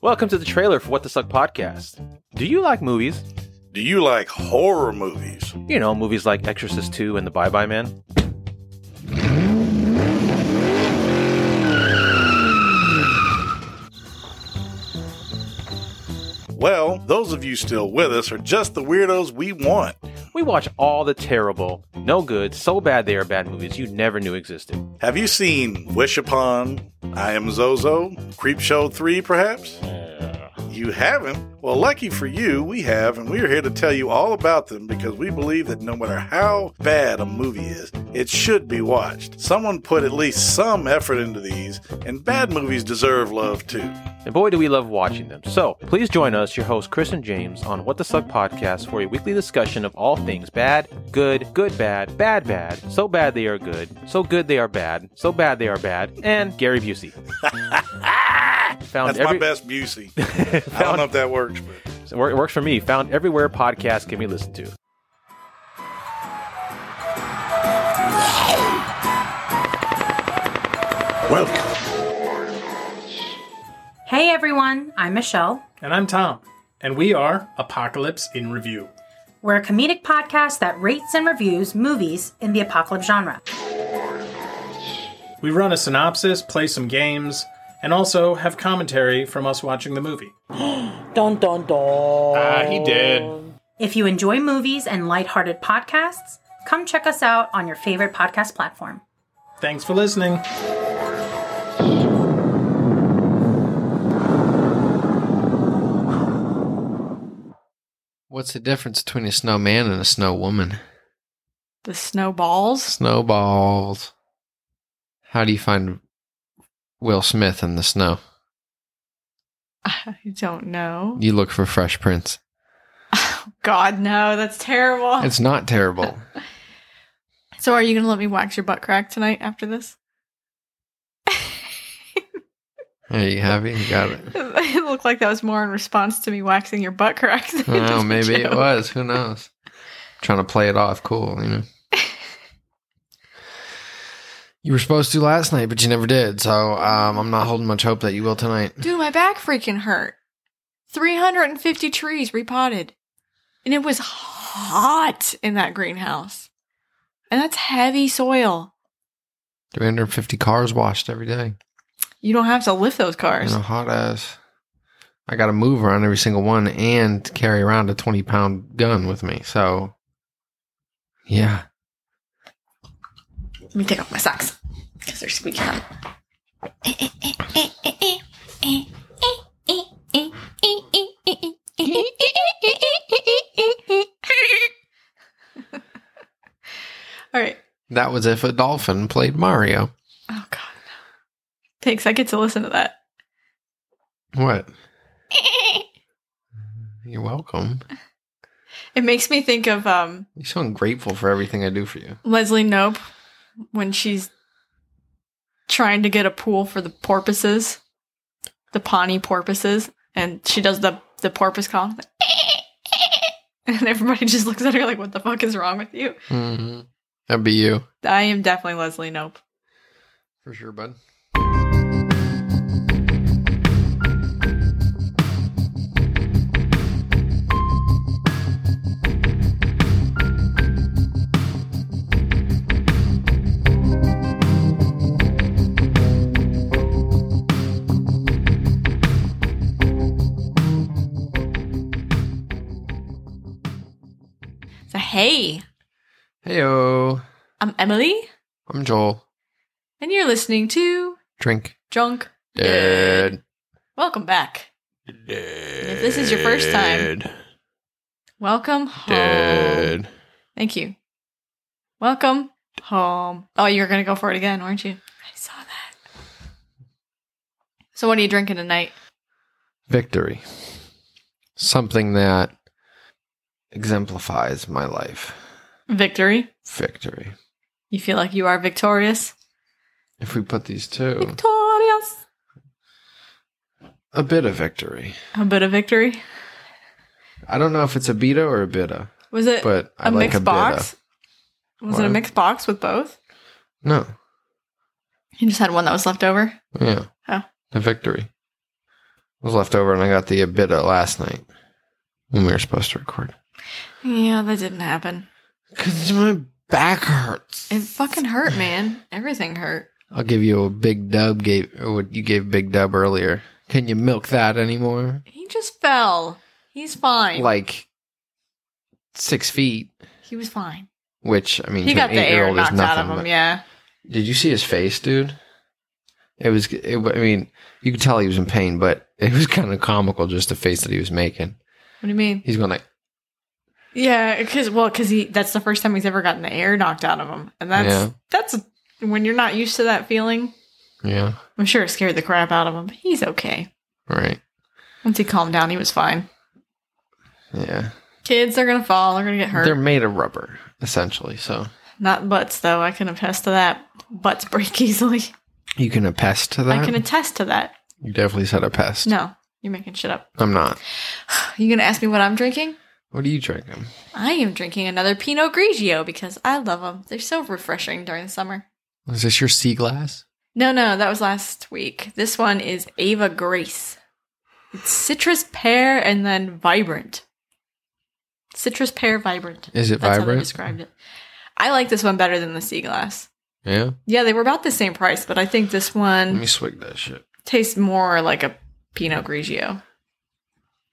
Welcome to the trailer for What the Suck podcast. Do you like movies? Do you like horror movies? You know, movies like Exorcist 2 and The Bye Bye Man? Well, those of you still with us are just the weirdos we want. We watch all the terrible, no good, so bad they are bad movies you never knew existed. Have you seen Wish Upon, I Am Zozo, Creepshow 3 perhaps? Mm. You haven't? Well, lucky for you, we have, and we're here to tell you all about them because we believe that no matter how bad a movie is, it should be watched. Someone put at least some effort into these, and bad movies deserve love too. And boy, do we love watching them. So please join us, your hosts Chris and James, on What the Suck podcast for a weekly discussion of all things bad, good, good, bad, bad, bad, so bad they are good, so good they are bad, so bad they are bad, and Gary Busey. Found That's my best Busey. I don't know if that works, but It works for me. Found everywhere podcasts can be listened to. welcome. Hey everyone, I'm Michelle. And I'm Tom, and we are Apocalypse in Review. We're a comedic podcast that rates and reviews movies in the apocalypse genre. We run a synopsis, play some games, and also have commentary from us watching the movie. Dun dun dun. Ah, he did. If you enjoy movies and lighthearted podcasts, come check us out on your favorite podcast platform. Thanks for listening. What's the difference between a snowman and a snow woman? The snowballs? Snowballs. How do you find Will Smith in the snow? I don't know. You look for Fresh Prince. God, no, that's terrible. It's not terrible. so, are you going to let me wax your butt crack tonight after this? Are you happy? You got it. it looked like that was more in response to me waxing your butt crack. than Oh, maybe it was. Who knows? Trying to play it off cool, you know. You were supposed to last night, but you never did. So um, I'm not holding much hope that you will tonight. Dude, my back freaking hurt. 350 trees repotted. And it was hot in that greenhouse. And that's heavy soil. 350 cars washed every day. You don't have to lift those cars. a hot ass. I got to move around every single one and carry around a 20 pound gun with me. So, yeah. Let me take off my socks because they're squeaky hot. All right. That was if a dolphin played Mario. Oh God. Thanks. I get to listen to that. What? You're welcome. It makes me think of um, You sound grateful for everything I do for you. Leslie Knope when she's trying to get a pool for the porpoises, the Pawnee porpoises, and she does the the porpoise call, and everybody just looks at her like, "What the fuck is wrong with you?" hmm That'd be you. I am definitely Leslie Knope. For sure, bud. Hey, Heyo. I'm Emily, I'm Joel. and you're listening to Drink. Drunk. Dead. Welcome back. If this is your first time, welcome home. Dead. Thank you. Welcome home. Oh, you were gonna go for it again, weren't you? I saw that. So, what are you drinking tonight? Victory. Something that exemplifies my life. Victory. Victory. You feel like you are victorious. If we put these two, Victorious. a bit of victory. A bit of victory. I don't know if it's a beta or a beta, Was it but I a like mixed a box? Was it a mixed box with both? No. You just had one that was left over. Yeah. Oh. A victory. was left over, and I got the Abita last night when we were supposed to record. Yeah, that didn't happen. Cause my back hurts. It fucking hurt, man. Everything hurt. I'll give you a big dub. Gave or what you gave Big Dub earlier. Can you milk that anymore? He just fell. He's fine. Like six feet. he was fine. Which I mean, He got the air knocked out of him. Yeah. Did you see his face, dude? It was. It, I mean, you could tell he was in pain, but it was kind of comical just the face that he was making. What do you mean? He's going like, Yeah, because well, because he that's the first time he's ever gotten the air knocked out of him, and that's Yeah. that's when you're not used to that feeling. yeah, I'm sure it scared the crap out of him. But he's okay. right, Once he calmed down, he was fine. yeah. Kids are gonna fall. They're gonna get hurt. They're made of rubber, essentially. So Not butts though. I can attest to that. Butts break easily. you can attest to that. I can attest to that. you definitely said a pest. No, you're making shit up. I'm not. You gonna ask me what I'm drinking? What are you drinking? I am drinking another Pinot Grigio because I love them. They're so refreshing during the summer. Is this your sea glass? No, no, that was last week. This one is Ava Grace. It's citrus pear and then vibrant. Citrus pear vibrant. Is it That's how they vibrant? described it. I like this one better than the sea glass. Yeah. Yeah, they were about the same price, but I think this one. Let me swig that shit. tastes more like a Pinot Grigio.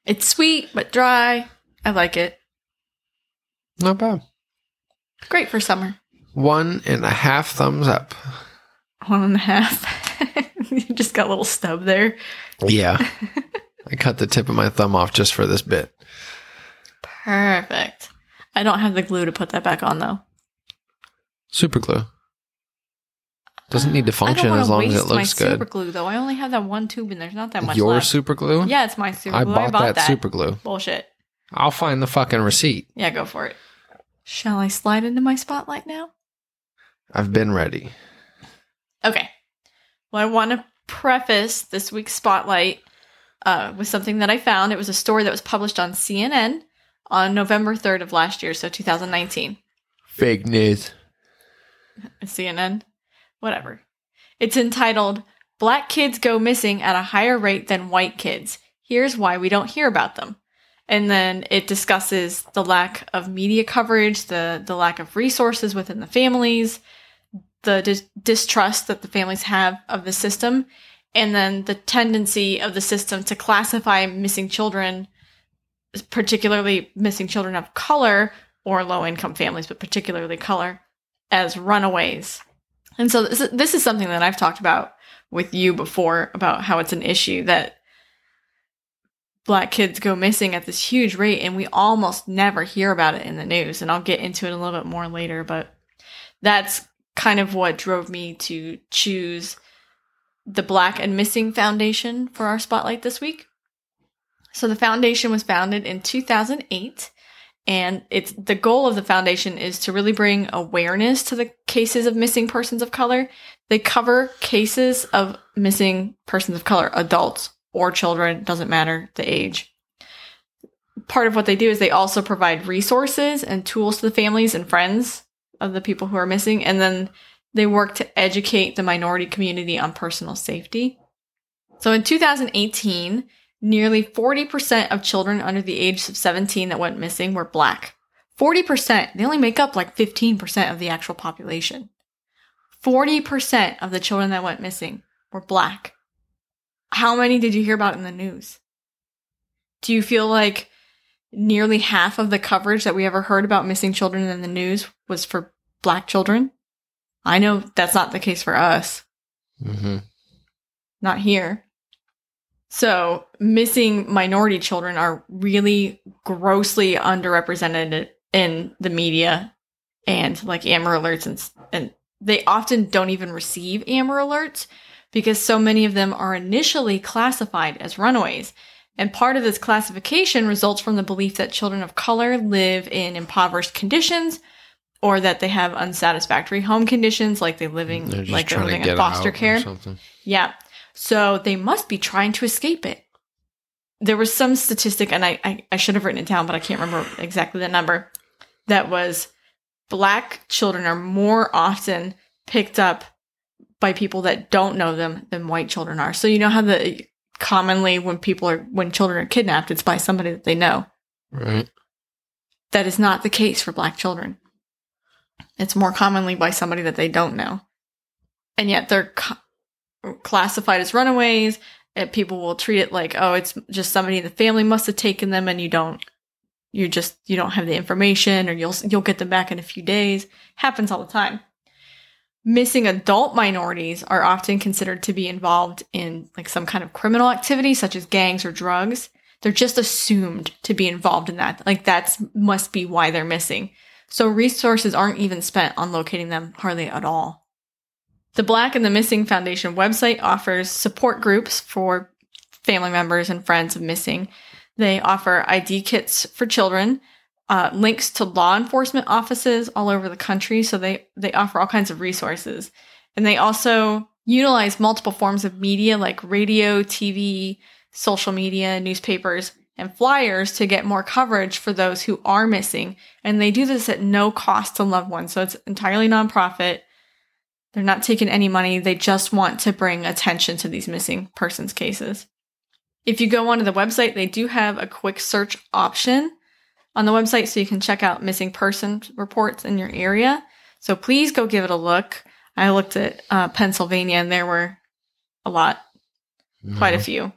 It's sweet but dry. I like it. Not bad. Great for summer. One and a half thumbs up. One and a half. you just got a little stub there. Yeah. I cut the tip of my thumb off just for this bit. Perfect. I don't have the glue to put that back on though. Super glue. Doesn't need to function as long as it my looks super good. glue though. I only have that one tube and there's not that much Your left. super glue? yeah, it's my super I glue. bought, I bought that, super glue. Bullshit. I'll find the fucking receipt. Yeah, go for it. Shall I slide into my spotlight now? I've been ready. Okay. Well, I want to preface this week's spotlight uh, with something that I found. It was a story that was published on CNN on November 3rd of last year, so 2019. Fake news. CNN? Whatever. It's entitled Black Kids Go Missing at a Higher Rate Than White Kids. Here's why we don't hear about them. And then it discusses the lack of media coverage, the, the lack of resources within the families, the dis- distrust that the families have of the system, and then the tendency of the system to classify missing children, particularly missing children of color or low income families, but particularly color, as runaways. And so this this is something that I've talked about with you before about how it's an issue that black kids go missing at this huge rate and we almost never hear about it in the news. And I'll get into it a little bit more later, but that's kind of what drove me to choose the Black and Missing Foundation for our spotlight this week. So the foundation was founded in 2008 and it's the goal of the foundation is to really bring awareness to the cases of missing persons of color. They cover cases of missing persons of color, adults or children, doesn't matter the age. Part of what they do is they also provide resources and tools to the families and friends of the people who are missing, and then they work to educate the minority community on personal safety. So in 2018, nearly 40% of children under the age of 17 that went missing were black. 40%, they only make up like 15% of the actual population. 40% of the children that went missing were black. How many did you hear about in the news? Do you feel like nearly half of the coverage that we ever heard about missing children in the news was for black children? I know that's not the case for us. Mm-hmm. Not here. So, missing minority children are really grossly underrepresented in the media and like Amber alerts and and they often don't even receive Amber alerts because so many of them are initially classified as runaways. And part of this classification results from the belief that children of color live in impoverished conditions or that they have unsatisfactory home conditions like they living They're like they're living in foster care. something. Yeah. So they must be trying to escape it. There was some statistic, and I, I, I should have written it down, but I can't remember exactly the number, that was black children are more often picked up by people that don't know them than white children are. So you know how the commonly when people are when children are kidnapped, it's by somebody that they know. Right. That is not the case for black children. It's more commonly by somebody that they don't know. And yet they're co- classified as runaways, and people will treat it like, oh, it's just somebody in the family must have taken them and you don't you just you don't have the information or you'll you'll get them back in a few days. Happens all the time. Missing adult minorities are often considered to be involved in like some kind of criminal activity such as gangs or drugs they're just assumed to be involved in that. Like that's must be why they're missing. So resources aren't even spent on locating them hardly at all. The Black and the Missing Foundation website offers support groups for family members and friends of missing. They offer ID kits for children, uh, links to law enforcement offices all over the country. So they, they offer all kinds of resources. And they also utilize multiple forms of media like radio, TV, social media, newspapers, and flyers to get more coverage for those who are missing. And they do this at no cost to loved ones. So it's entirely nonprofit. They're not taking any money. They just want to bring attention to these missing persons cases. If you go onto the website, they do have a quick search option on the website so you can check out missing person reports in your area. So please go give it a look. I looked at uh, Pennsylvania and there were a lot, quite a few.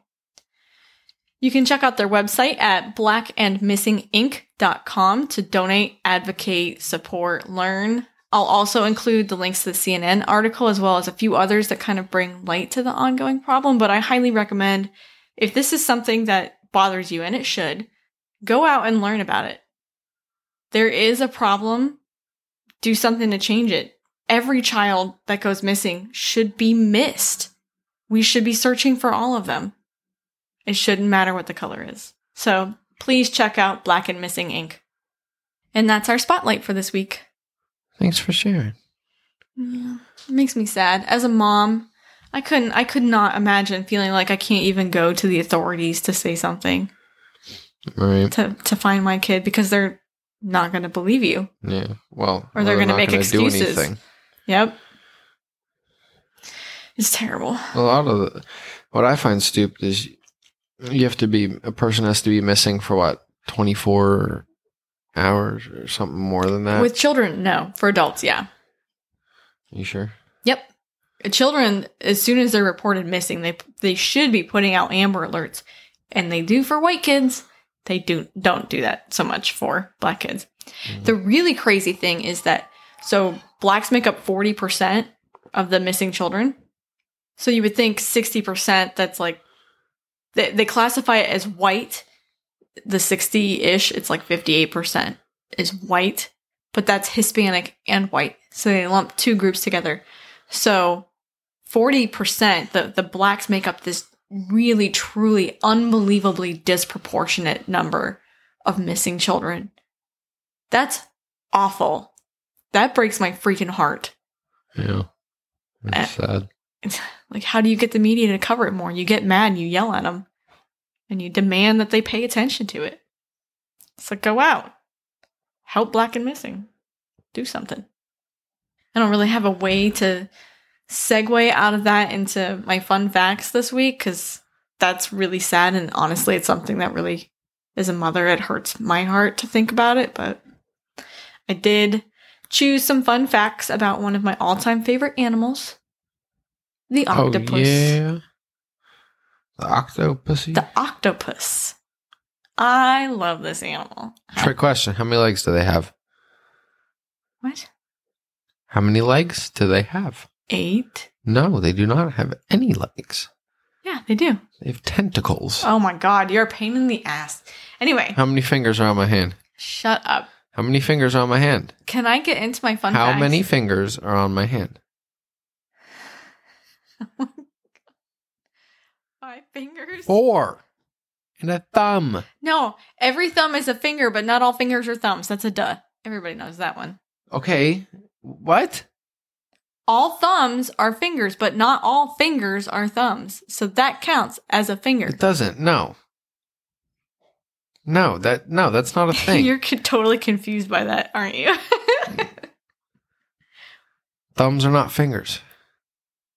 You can check out their website at blackandmissinginc.com to donate, advocate, support, learn. I'll also include the links to the CNN article as well as a few others that kind of bring light to the ongoing problem. But I highly recommend if this is something that bothers you, and it should, go out and learn about it. There is a problem. Do something to change it. Every child that goes missing should be missed. We should be searching for all of them. It shouldn't matter what the color is. So please check out Black and Missing Inc. And that's our spotlight for this week. Thanks for sharing. Yeah, it makes me sad. As a mom, I couldn't I could not imagine feeling like I can't even go to the authorities to say something Right. to to find my kid because they're not going to believe you. Yeah. Well, Or they're gonna make gonna excuses. Yep. It's terrible. A lot of the, what I find stupid is you have to be a person has to be missing for what twenty four hours or something more than that. With children, no. For adults, yeah. you sure? Yep. Children, as soon as they're reported missing, they they should be putting out Amber Alerts, and they do for white kids. They do don't do that so much for black kids. The really crazy thing is that so blacks make up forty percent of the missing children. So you would think sixty percent. That's like they they classify it as white. The sixty ish, it's like fifty eight percent is white, but that's Hispanic and white. So they lump two groups together. So 40%, the, the blacks make up this really, truly, unbelievably disproportionate number of missing children. That's awful. That breaks my freaking heart. Yeah. That's eh. sad. It's like, how do you get the media to cover it more? You get mad and you yell at them and you demand that they pay attention to it. It's like, go out, help black and missing, do something. I don't really have a way to segue out of that into my fun facts this week because that's really sad. And honestly, it's something that really, as a mother, it hurts my heart to think about it. But I did choose some fun facts about one of my all time favorite animals the oh, octopus. Oh yeah. The octopus. The octopus. I love this animal. Trick question: How many legs do they have? What? How many legs do they have? Eight? No, they do not have any legs. Yeah, they do. They have tentacles. Oh my god, you're a pain in the ass. Anyway, How many fingers are on my hand? shut up. How many fingers are on my hand? Can I get into my fun How facts? many fingers are on my hand? Oh Five fingers? Four. And a thumb. No, every thumb is a finger, but not all fingers are thumbs. That's a duh. Everybody knows that one. Okay. What? All thumbs are fingers, but not all fingers are thumbs. So that counts as a finger. It doesn't. No. No, that no, that's not a thing. You're co- totally confused by that, aren't you? Thumbs are not fingers.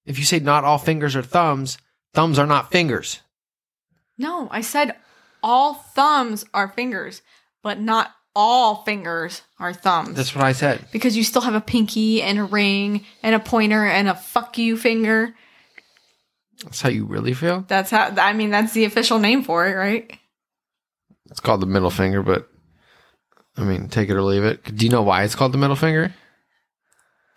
If you say not all fingers are thumbs, thumbs are not fingers. No, I said all thumbs are fingers, but not all fingers are thumbs. That's what I said. because you still have a pinky and a ring and a pointer and a fuck you finger. That's how you really feel. That's how, I mean, that's the official name for it, right? It's called the middle finger, but I mean, take it or leave it. Do you know why it's called the middle finger?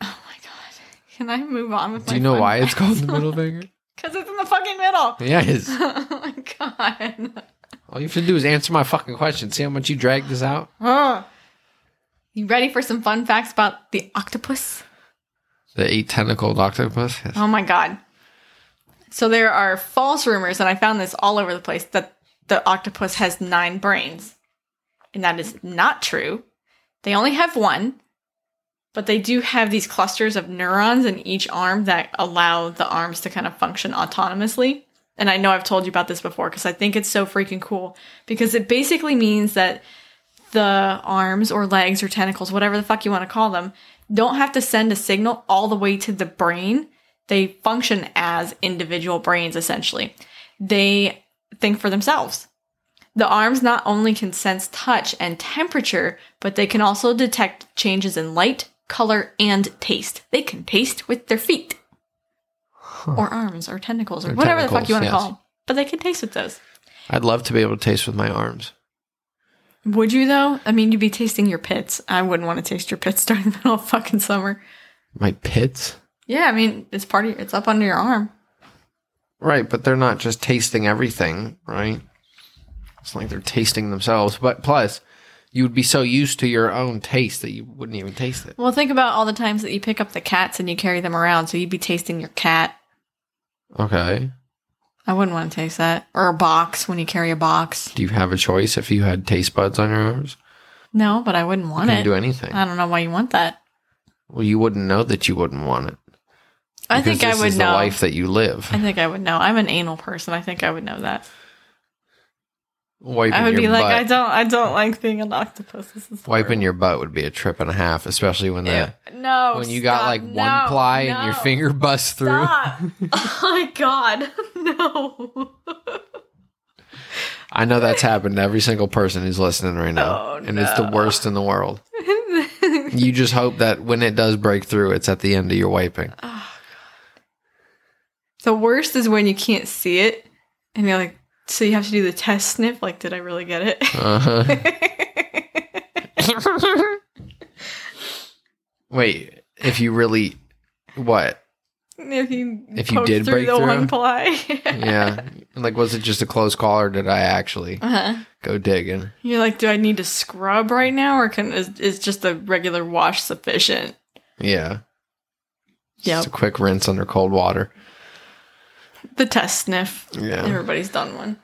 Oh my god. Can I move on with Do you know why it's called the middle finger? Because it's in the fucking middle. Yeah, it is. oh my god. All you have to do is answer my fucking question. See how much you drag this out? Huh. You ready for some fun facts about the octopus? The eight tentacled octopus. Yes. Oh my god. So there are false rumors, and I found this all over the place, that the octopus has nine brains. And that is not true. They only have one, but they do have these clusters of neurons in each arm that allow the arms to kind of function autonomously. And I know I've told you about this before because I think it's so freaking cool because it basically means that the arms or legs or tentacles, whatever the fuck you want to call them, don't have to send a signal all the way to the brain. They function as individual brains essentially. They think for themselves. The arms not only can sense touch and temperature, but they can also detect changes in light, color, and taste. They can taste with their feet. Or arms, or tentacles, or, Or whatever the fuck you want to tentacles, call them. But they can taste with those. I'd love to be able to taste with my arms. Would you though? I mean, you'd be tasting your pits. I wouldn't want to taste your pits during the middle of fucking summer. My pits? Yeah, I mean, it's part of your, it's up under your arm. Right, but they're not just tasting everything, right? It's like they're tasting themselves. But plus, you would be so used to your own taste that you wouldn't even taste it. Well, think about all the times that you pick up the cats and you carry them around, so you'd be tasting your cat. Okay. I wouldn't want to taste that. Or a box when you carry a box. Do you have a choice if you had taste buds on your arms? No, but I wouldn't want it. do anything. I don't know why you want that. Well, you wouldn't know that you wouldn't want it. I think I would know. the life that you live. I think I would know. I'm an anal person. I think I would know that. Wiping I would your be like, butt. I don't, I don't like being an octopus. This is Wiping your butt would be a trip and a half, especially when the horrible. no. when you got stop. like one No, ply and your finger busts through. Stop. oh my god, no. I know that's happened to every single person who's listening right now, Oh, and it's the worst in the world. you just hope that when it does break through, it's at the end of your wiping. Oh, the worst is when you can't see it, and you're like, so you have to do the test sniff. Like, did I really get it? Uh-huh. Wait, if you really what? if you If you did through break the through? one ply, Yeah, like was it just a close call, or did I actually uh-huh. go digging? you're like, do I need to scrub right now, or can is, is just a regular wash sufficient? Yeah, Yeah. just a quick rinse under cold water. The test sniff. Yeah, Everybody's done one.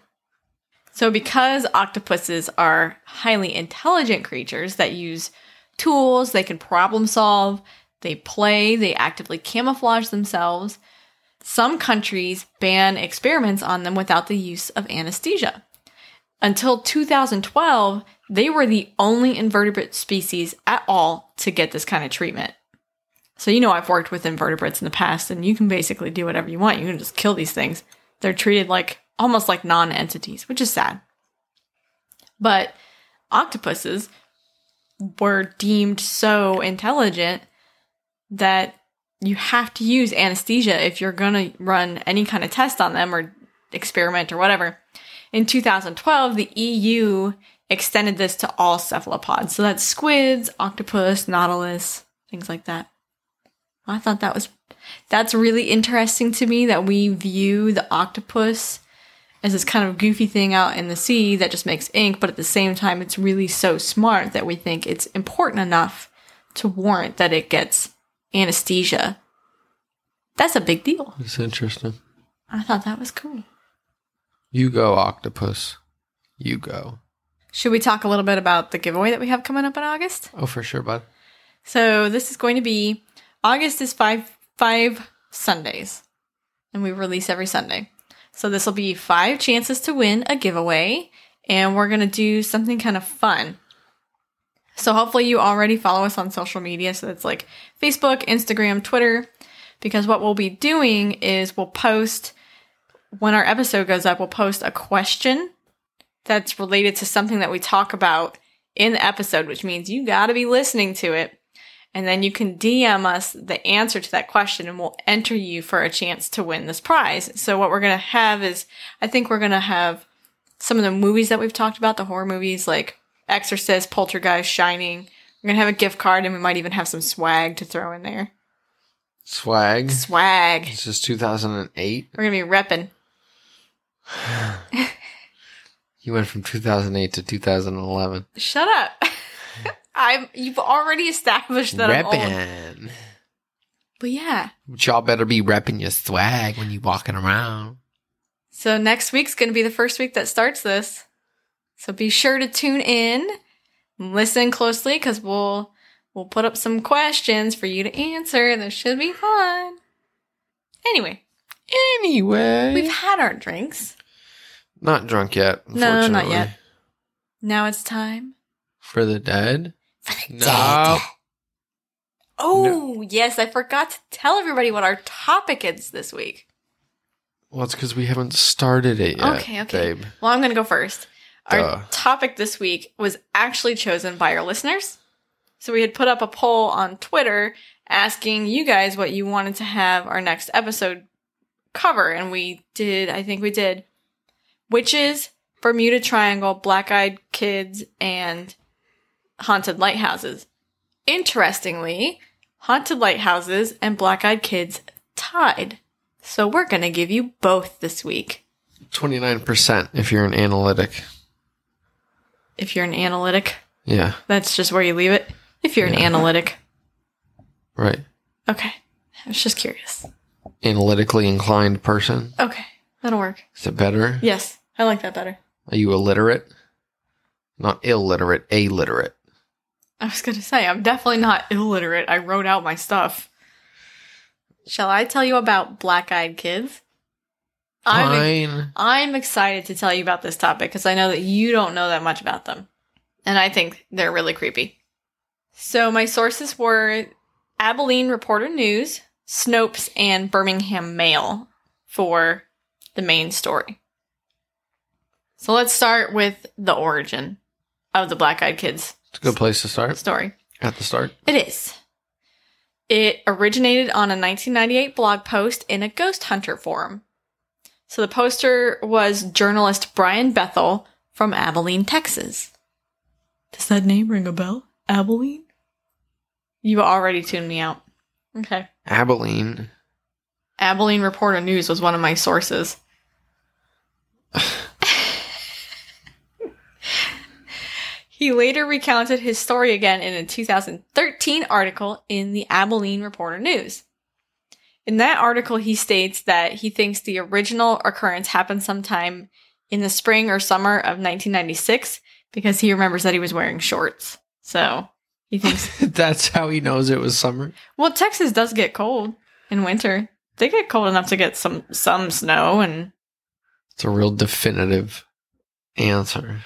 So, because octopuses are highly intelligent creatures that use tools, they can problem solve, they play, they actively camouflage themselves, some countries ban experiments on them without the use of anesthesia. Until 2012, they were the only invertebrate species at all to get this kind of treatment. So, you know, I've worked with invertebrates in the past, and you can basically do whatever you want. You can just kill these things. They're treated like almost like non entities, which is sad. But octopuses were deemed so intelligent that you have to use anesthesia if you're going to run any kind of test on them or experiment or whatever. In 2012, the EU extended this to all cephalopods. So that's squids, octopus, nautilus, things like that. I thought that was that's really interesting to me that we view the octopus as this kind of goofy thing out in the sea that just makes ink, but at the same time it's really so smart that we think it's important enough to warrant that it gets anesthesia. That's a big deal. it's interesting. I thought that was cool. You go, octopus. You go. Should we talk a little bit about the giveaway that we have coming up in August? Oh, for sure, bud. So this is going to be August is five five Sundays, and we release every Sunday. So this will be five chances to win a giveaway, and we're gonna do something kind of fun. So hopefully you already follow us on social media. So it's like Facebook, Instagram, Twitter, because what we'll be doing is we'll post when our episode goes up, we'll post a question that's related to something that we talk about in the episode, which means you got to be listening to it. And then you can DM us the answer to that question and we'll enter you for a chance to win this prize. So what we're going to have is, I think we're going to have some of the movies that we've talked about, the horror movies like Exorcist, Poltergeist, Shining. We're going to have a gift card and we might even have some swag to throw in there. Swag. Swag. This is 2008. We're going to be repping. You went from 2008 to 2011. Shut up. I'm you've already established that I'm old. Reppin'. But yeah. But y'all better be repping your swag when you walking around. So next week's going to be the first week that starts this. So be sure to tune in, listen closely cuz we'll we'll put up some questions for you to answer. This should be fun. Anyway, Anyway. we've had our drinks. not drunk yet. No, not yet. Now it's time. For the dead? Oh, no. Oh, yes, I forgot to tell everybody what our topic is this week. Well, it's because we haven't started it yet. Okay, okay. Babe. Well, I'm going to go first. Our topic this week was actually chosen by our listeners. So we had put up a poll on Twitter asking you guys what you wanted to have our next episode cover. And we did, I think we did Witches, Bermuda Triangle, Black Eyed Kids, and Haunted Lighthouses. Interestingly, Haunted Lighthouses and Black Eyed Kids tied. So we're going to give you both this week. 29% if you're an analytic. If you're an analytic, Yeah, that's just where you leave it. If you're an analytic. right. Okay. I was just curious. Analytically inclined person. Okay. That'll work. Is it better? Yes. I like that better. Are you illiterate? Not illiterate, illiterate. I was going to say, I'm definitely not illiterate. I wrote out my stuff. Shall I tell you about black eyed kids? I'm, Fine. I'm excited to tell you about this topic because I know that you don't know that much about them. And I think they're really creepy. So my sources were Abilene Reporter News, Snopes, and Birmingham Mail for the main story. So let's start with the origin of the Black Eyed Kids It's a good place to start. story. At the start. It is. It originated on a 1998 blog post in a ghost hunter forum. So the poster was journalist Brian Bethel from Abilene, Texas. Does that name ring a bell? Abilene? You already tuned me out. Okay. Abilene. Abilene Reporter News was one of my sources. he later recounted his story again in a 2013 article in the Abilene Reporter News. In that article, he states that he thinks the original occurrence happened sometime in the spring or summer of 1996 because he remembers that he was wearing shorts. So he thinks That's how he knows it was summer. well, Texas does get cold in winter. They get cold enough to get some some snow and It's a real definitive answer.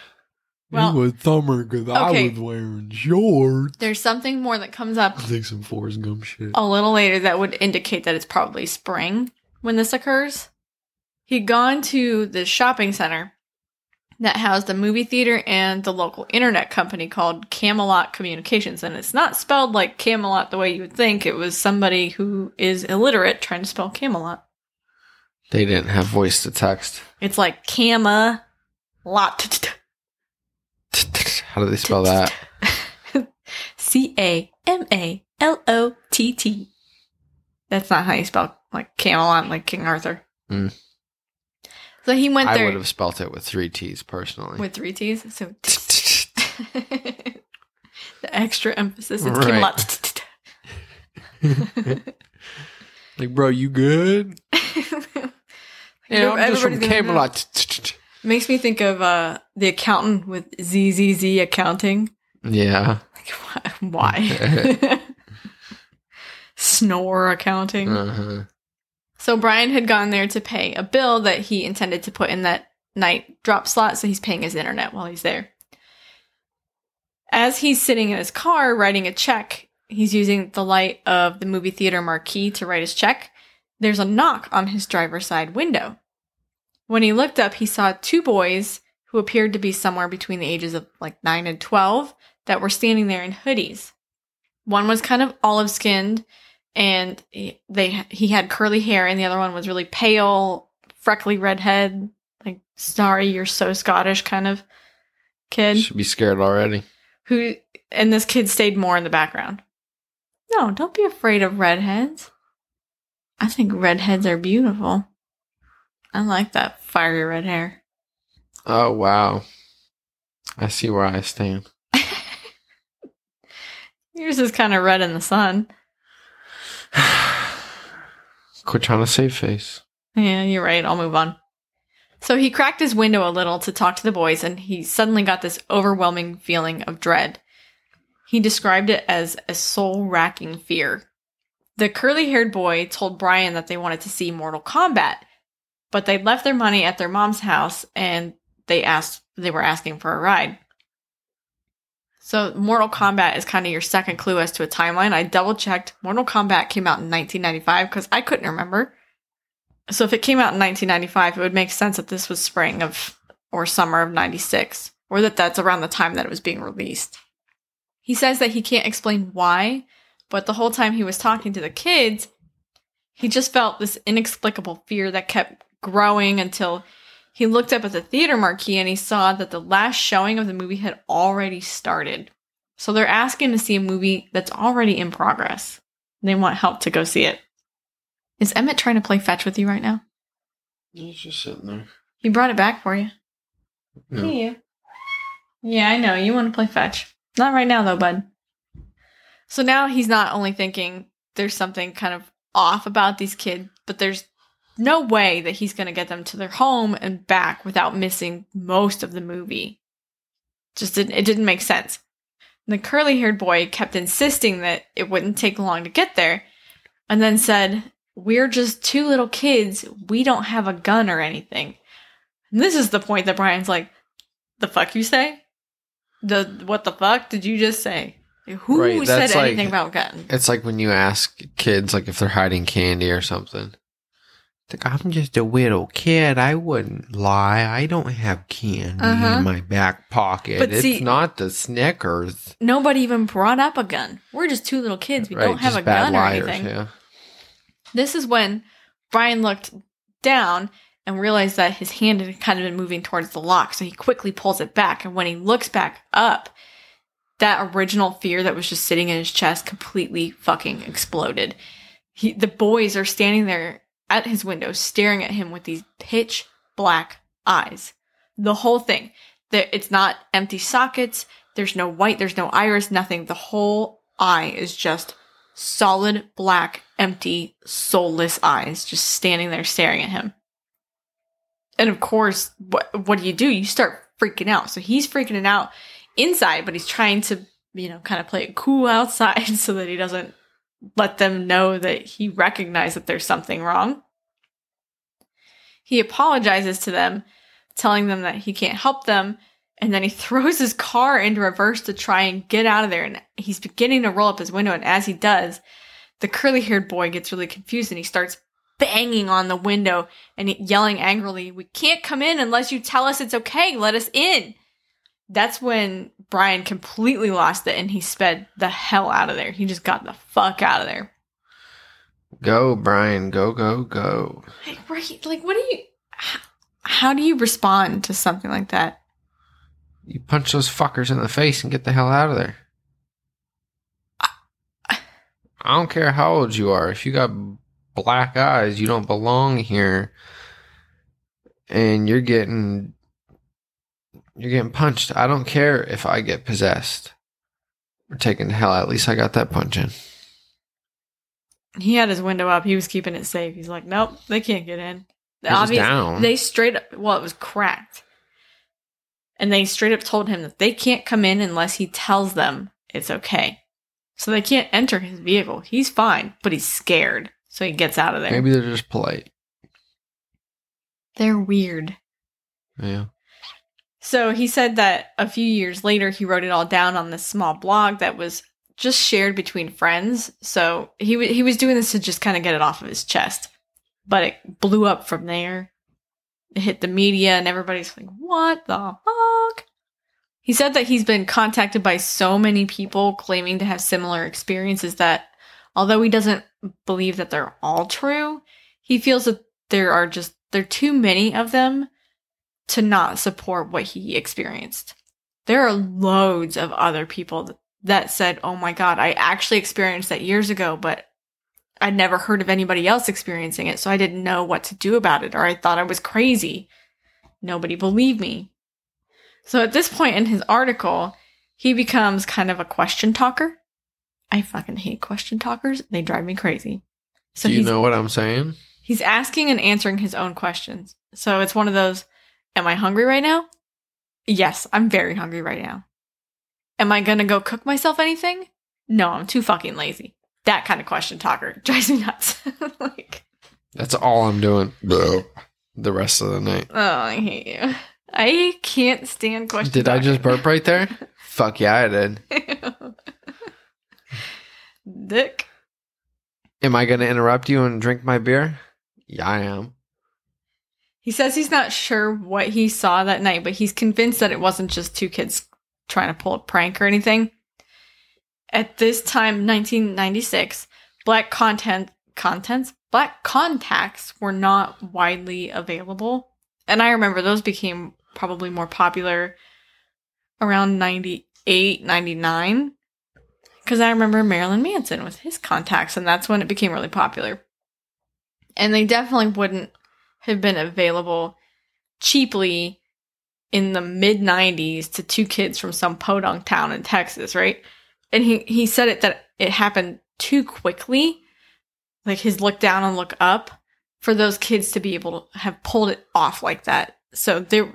Well, it was summer because okay. I was wearing shorts. there's something more that comes up Like some Forrest Gump shit. a little later that would indicate that it's probably spring when this occurs. He'd gone to the shopping center that housed the movie theater and the local internet company called Camelot Communications. And it's not spelled like Camelot the way you would think. It was somebody who is illiterate trying to spell Camelot. They didn't have voice to text. It's like Camelot. How do they spell that? C A M A L O T T. That's not how you spell like Camelot, like King Arthur. Hmm. So he went there. I would have spelt it with three T's personally. with three T's. So the extra emphasis. It's Camelot. like, bro, you good? Yeah, I'm just from know. Camelot. Makes me think of uh, the accountant with ZZZ accounting. Yeah. Like, wh- why? Snore accounting. Uh-huh. So Brian had gone there to pay a bill that he intended to put in that night drop slot, so he's paying his internet while he's there. As he's sitting in his car writing a check, he's using the light of the movie theater marquee to write his check. There's a knock on his driver's side window. When he looked up, he saw two boys who appeared to be somewhere between the ages of like 9 and 12 that were standing there in hoodies. One was kind of olive skinned and they he had curly hair and the other one was really pale, freckly redhead, like sorry you're so Scottish kind of kid Should be scared already. who and this kid stayed more in the background. No, don't be afraid of redheads. I think redheads are beautiful. I like that fiery red hair. Oh wow. I see where I stand. Yours is kind of red in the sun. Quit trying to save face. Yeah, you're right. I'll move on. So he cracked his window a little to talk to the boys, and he suddenly got this overwhelming feeling of dread. He described it as a soul racking fear. The curly haired boy told Brian that they wanted to see Mortal Kombat, but they left their money at their mom's house and they asked they were asking for a ride. So Mortal Kombat is kind of your second clue as to a timeline. I double checked. Mortal Kombat came out in 1995 because I couldn't remember. So if it came out in 1995, it would make sense that this was spring of or summer of 96, or that that's around the time that it was being released. He says that he can't explain why, but the whole time he was talking to the kids, he just felt this inexplicable fear that kept growing until he looked up at the theater marquee and he saw that the last showing of the movie had already started. So they're asking to see a movie that's already in progress. They want help to go see it. Is Emmett trying to play fetch with you right now? He's just sitting there. He brought it back for you. No. Hey, you. Yeah, I know. You want to play fetch. Not right now, though, bud. So now he's not only thinking there's something kind of off about these kids, but there's no way that he's going to get them to their home and back without missing most of the movie. Just didn't, it didn't make sense. The curly haired boy kept insisting that it wouldn't take long to get there and then said, We're just two little kids. We don't have a gun or anything. And this is the point that Brian's like, The fuck you say? The what the fuck did you just say? Who Right, said that's like- anything about gun? It's like when you ask kids like if they're hiding candy or something. Like, I'm just a little kid. I wouldn't lie. I don't have candy Uh-huh. in my back pocket. But it's see- not the Snickers. Nobody even brought up a gun. We're just two little kids. We Right, don't have a gun or anything. Yeah. This is when Brian looked down and realized that his hand had kind of been moving towards the lock. So he quickly pulls it back. And when he looks back up, that original fear that was just sitting in his chest completely fucking exploded. He, the boys are standing there at his window staring at him with these pitch black eyes. The whole thing. There, it's not empty sockets. There's no white. There's no iris. Nothing. The whole eye is just solid black, empty, soulless eyes just standing there staring at him. And of course, what what do you do? You start freaking out. So he's freaking out inside, but he's trying to, you know, kind of play it cool outside so that he doesn't let them know that he recognized that there's something wrong. He apologizes to them, telling them that he can't help them, and then he throws his car into reverse to try and get out of there. And he's beginning to roll up his window, and as he does, the curly haired boy gets really confused and he starts banging on the window and yelling angrily, We can't come in unless you tell us it's okay. Let us in. That's when Brian completely lost it and he sped the hell out of there. He just got the fuck out of there. Go, Brian. Go, go, go. Right? Like, what do you. How, how do you respond to something like that? You punch those fuckers in the face and get the hell out of there. I don't care how old you are. If you got black eyes, you don't belong here. And you're getting you're getting punched. I don't care if I get possessed or taken to hell. At least I got that punch in. He had his window up. He was keeping it safe. He's like, nope, they can't get in. Was Obvious- down. They straight up, well, it was cracked. And they straight up told him that they can't come in unless he tells them it's okay. So they can't enter his vehicle. He's fine, but he's scared. So he gets out of there. Maybe they're just polite. They're weird. Yeah. So he said that a few years later, he wrote it all down on this small blog that was just shared between friends. So he w- he was doing this to just kind of get it off of his chest, but it blew up from there. it hit the media and everybody's like, what the fuck? He said that he's been contacted by so many people claiming to have similar experiences that although he doesn't believe that they're all true, he feels that there are just there are too many of them to not support what he experienced. There are loads of other people that said, "Oh my god, I actually experienced that years ago, but I'd never heard of anybody else experiencing it, so I didn't know what to do about it, or I thought I was crazy. Nobody believed me. So at this point in his article, he becomes kind of a question talker. I fucking hate question talkers. They drive me crazy. So Do you know what I'm saying? he's asking and answering his own questions. So it's one of those, am I hungry right now? Yes, I'm very hungry right now. Am I gonna go cook myself anything? No, I'm too fucking lazy. That kind of question talker drives me nuts. like, That's all I'm doing. The rest of the night. oh, I hate you. I can't stand question. Did I just burp right there? Fuck yeah, I did. Dick. Am I going to interrupt you and drink my beer? Yeah, I am. He says he's not sure what he saw that night, but he's convinced that it wasn't just two kids trying to pull a prank or anything. At this time, 1996, black content contents, black contacts were not widely available. And I remember those became probably more popular around 98, 99. Because I remember Marilyn Manson with his contacts, and that's when it became really popular. And they definitely wouldn't have been available cheaply in the mid 90s to two kids from some podunk town in Texas, right? And he, he said it that it happened too quickly, like his look down and look up, for those kids to be able to have pulled it off like that. So there,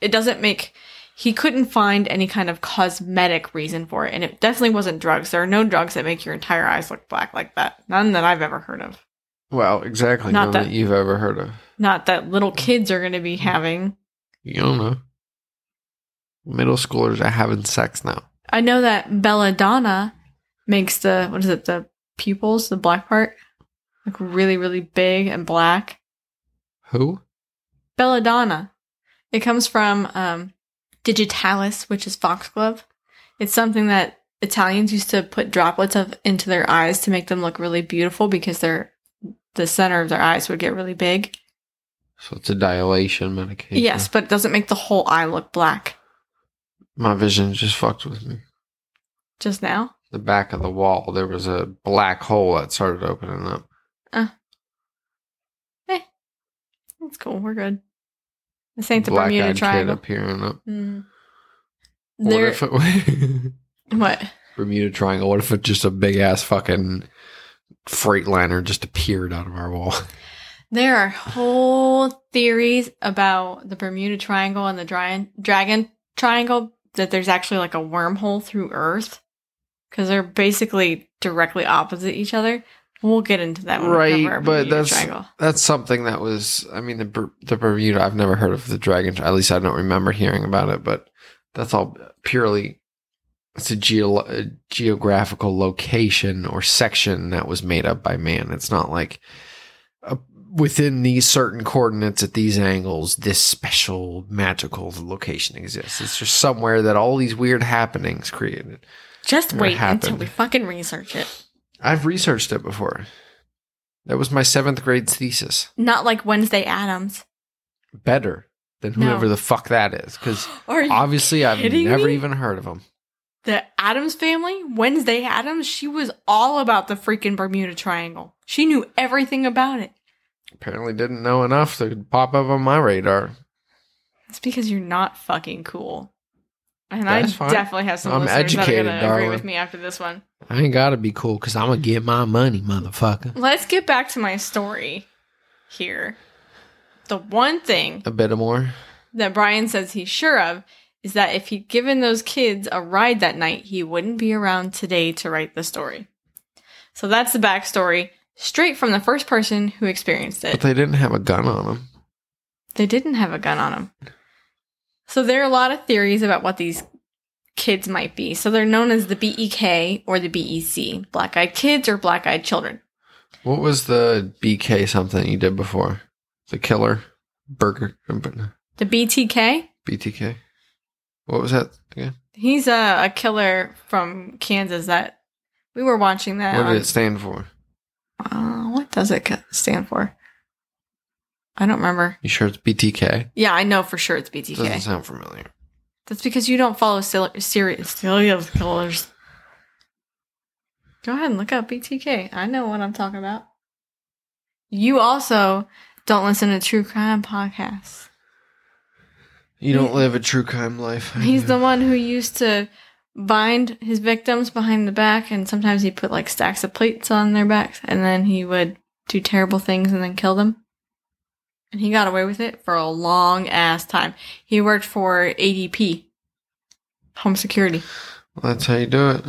it doesn't make, he couldn't find any kind of cosmetic reason for it. And it definitely wasn't drugs. There are no drugs that make your entire eyes look black like that. None that I've ever heard of. Well, exactly. Not None that- that you've ever heard of. Not that little kids are going to be having. You don't know. Middle schoolers are having sex now. I know that Belladonna makes the what is it the pupils the black part like really really big and black. Who? Belladonna. It comes from um, digitalis, which is foxglove. It's something that Italians used to put droplets of into their eyes to make them look really beautiful because their the center of their eyes would get really big. So it's a dilation medication. Yes, but it doesn't make the whole eye look black. My vision just fucked with me. Just now, The back of the wall, there was a black hole that started opening up. Uh. Hey. That's cool. We're good. This ain't the Black Bermuda Triangle. appearing up. Mm. What There, if it what? Bermuda Triangle? What if it's just a big ass fucking freightliner just appeared out of our wall? There are whole theories about the Bermuda Triangle and the Dra- Dragon Triangle that there's actually like a wormhole through Earth because they're basically directly opposite each other. We'll get into that when right, but Bermuda that's Triangle. that's something that was. I mean, the the Bermuda. I've never heard of the dragon. At least I don't remember hearing about it. But that's all purely. It's a, geo- a geographical location or section that was made up by man. It's not like within these certain coordinates at these angles, this special magical location exists. It's just somewhere that all these weird happenings created. Just wait until we fucking research it. I've researched it before. That was my seventh grade thesis. Not like Wednesday Addams. better than No. whoever the fuck that is. Because obviously, I've never me? even heard of him. the Addams family? Wednesday Addams? She was all about the freaking Bermuda Triangle. She knew everything about it. Apparently, didn't know enough to pop up on my radar. It's because you're not fucking cool. And That's I fine. definitely have some I'm listeners educated, that are gonna agree with me after this one. I ain't gotta be cool because I'm gonna get my money, motherfucker. Let's get back to my story here. The one thing A bit more. that Brian says he's sure of is that if he'd given those kids a ride that night, he wouldn't be around today to write the story. So that's the backstory, straight from the first person who experienced it. But they didn't have a gun on them. They didn't have a gun on them. So there are a lot of theories about what these kids might be. So they're known as the BEK or the BEC, black eyed kids or black eyed children. What was the BK something you did before? The killer? Burger. The BTK. BTK. What was that again? He's a, a killer from Kansas that we were watching that. What on- did it stand for? Uh, what does it stand for? I don't remember. You sure it's BTK? Yeah, I know for sure it's BTK. Doesn't sound familiar. That's because you don't follow serious serial killers. Go ahead and look up BTK. I know what I'm talking about. You also don't listen to true crime podcasts. You don't live a true crime life. I He's do. the one who used to bind his victims behind the back, and sometimes he put like stacks of plates on their backs, and then he would do terrible things and then kill them. And he got away with it for a long ass time. He worked for ADT, Home Security. Well, that's how you do it.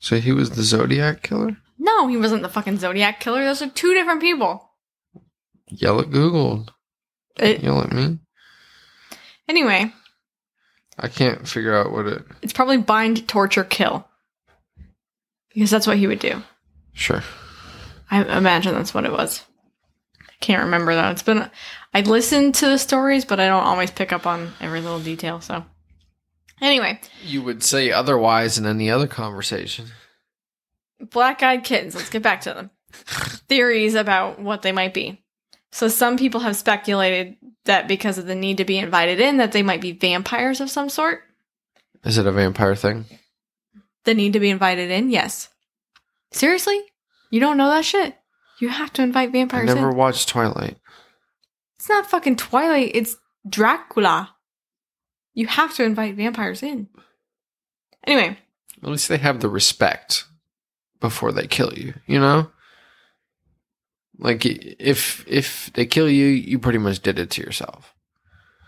So he was the Zodiac killer? No, he wasn't the fucking Zodiac killer. Those are two different people. Yell at Google. It, Yell at me. anyway, I can't figure out what it. it's probably bind, torture, kill. Because that's what he would do. Sure. I imagine that's what it was. I can't remember though. It's been I listened to the stories, but I don't always pick up on every little detail. So anyway, You would say otherwise in any other conversation. black eyed kittens. Let's get back to them. Theories about what they might be. So some people have speculated that because of the need to be invited in, that they might be vampires of some sort. Is it a vampire thing? The need to be invited in, yes. Seriously, you don't know that shit. You have to invite I vampires never in. watched Twilight. It's not fucking Twilight. It's Dracula. You have to invite vampires in. Anyway, At least they have the respect before they kill you, you know? Like if if they kill you, you pretty much did it to yourself.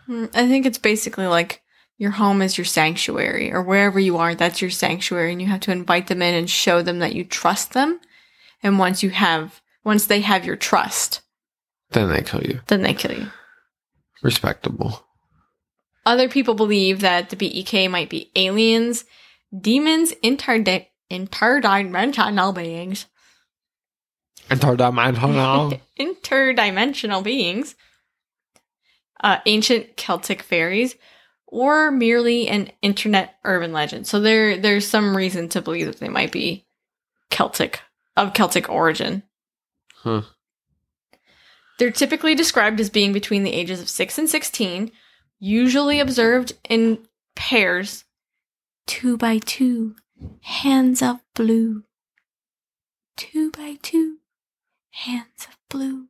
mm, I think it's basically like your home is your sanctuary, or wherever you are, that's your sanctuary, and you have to invite them in and show them that you trust them. And once you have, once they have your trust, Then they kill you. then they kill you. Respectable. Other people believe that the BEK might be aliens, demons, interdi- interdimensional beings, Interdimensional. interdimensional beings, uh, ancient Celtic fairies, or merely an internet urban legend. So there, there's some reason to believe that they might be Celtic of Celtic origin. Huh. They're typically described as being between the ages of six and sixteen, usually observed in pairs, two by two, hands of blue. Two by two, hands of blue.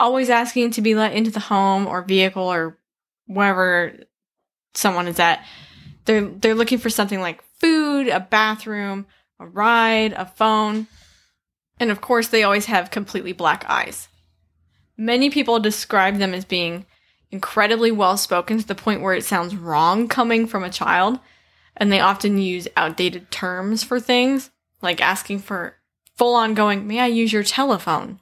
Always asking to be let into the home or vehicle or wherever someone is at. They're they're looking for something like food, a bathroom, a ride, a phone. And of course, they always have completely black eyes. Many people describe them as being incredibly well spoken to the point where it sounds wrong coming from a child. And they often use outdated terms for things, like asking for full on going, May I use your telephone?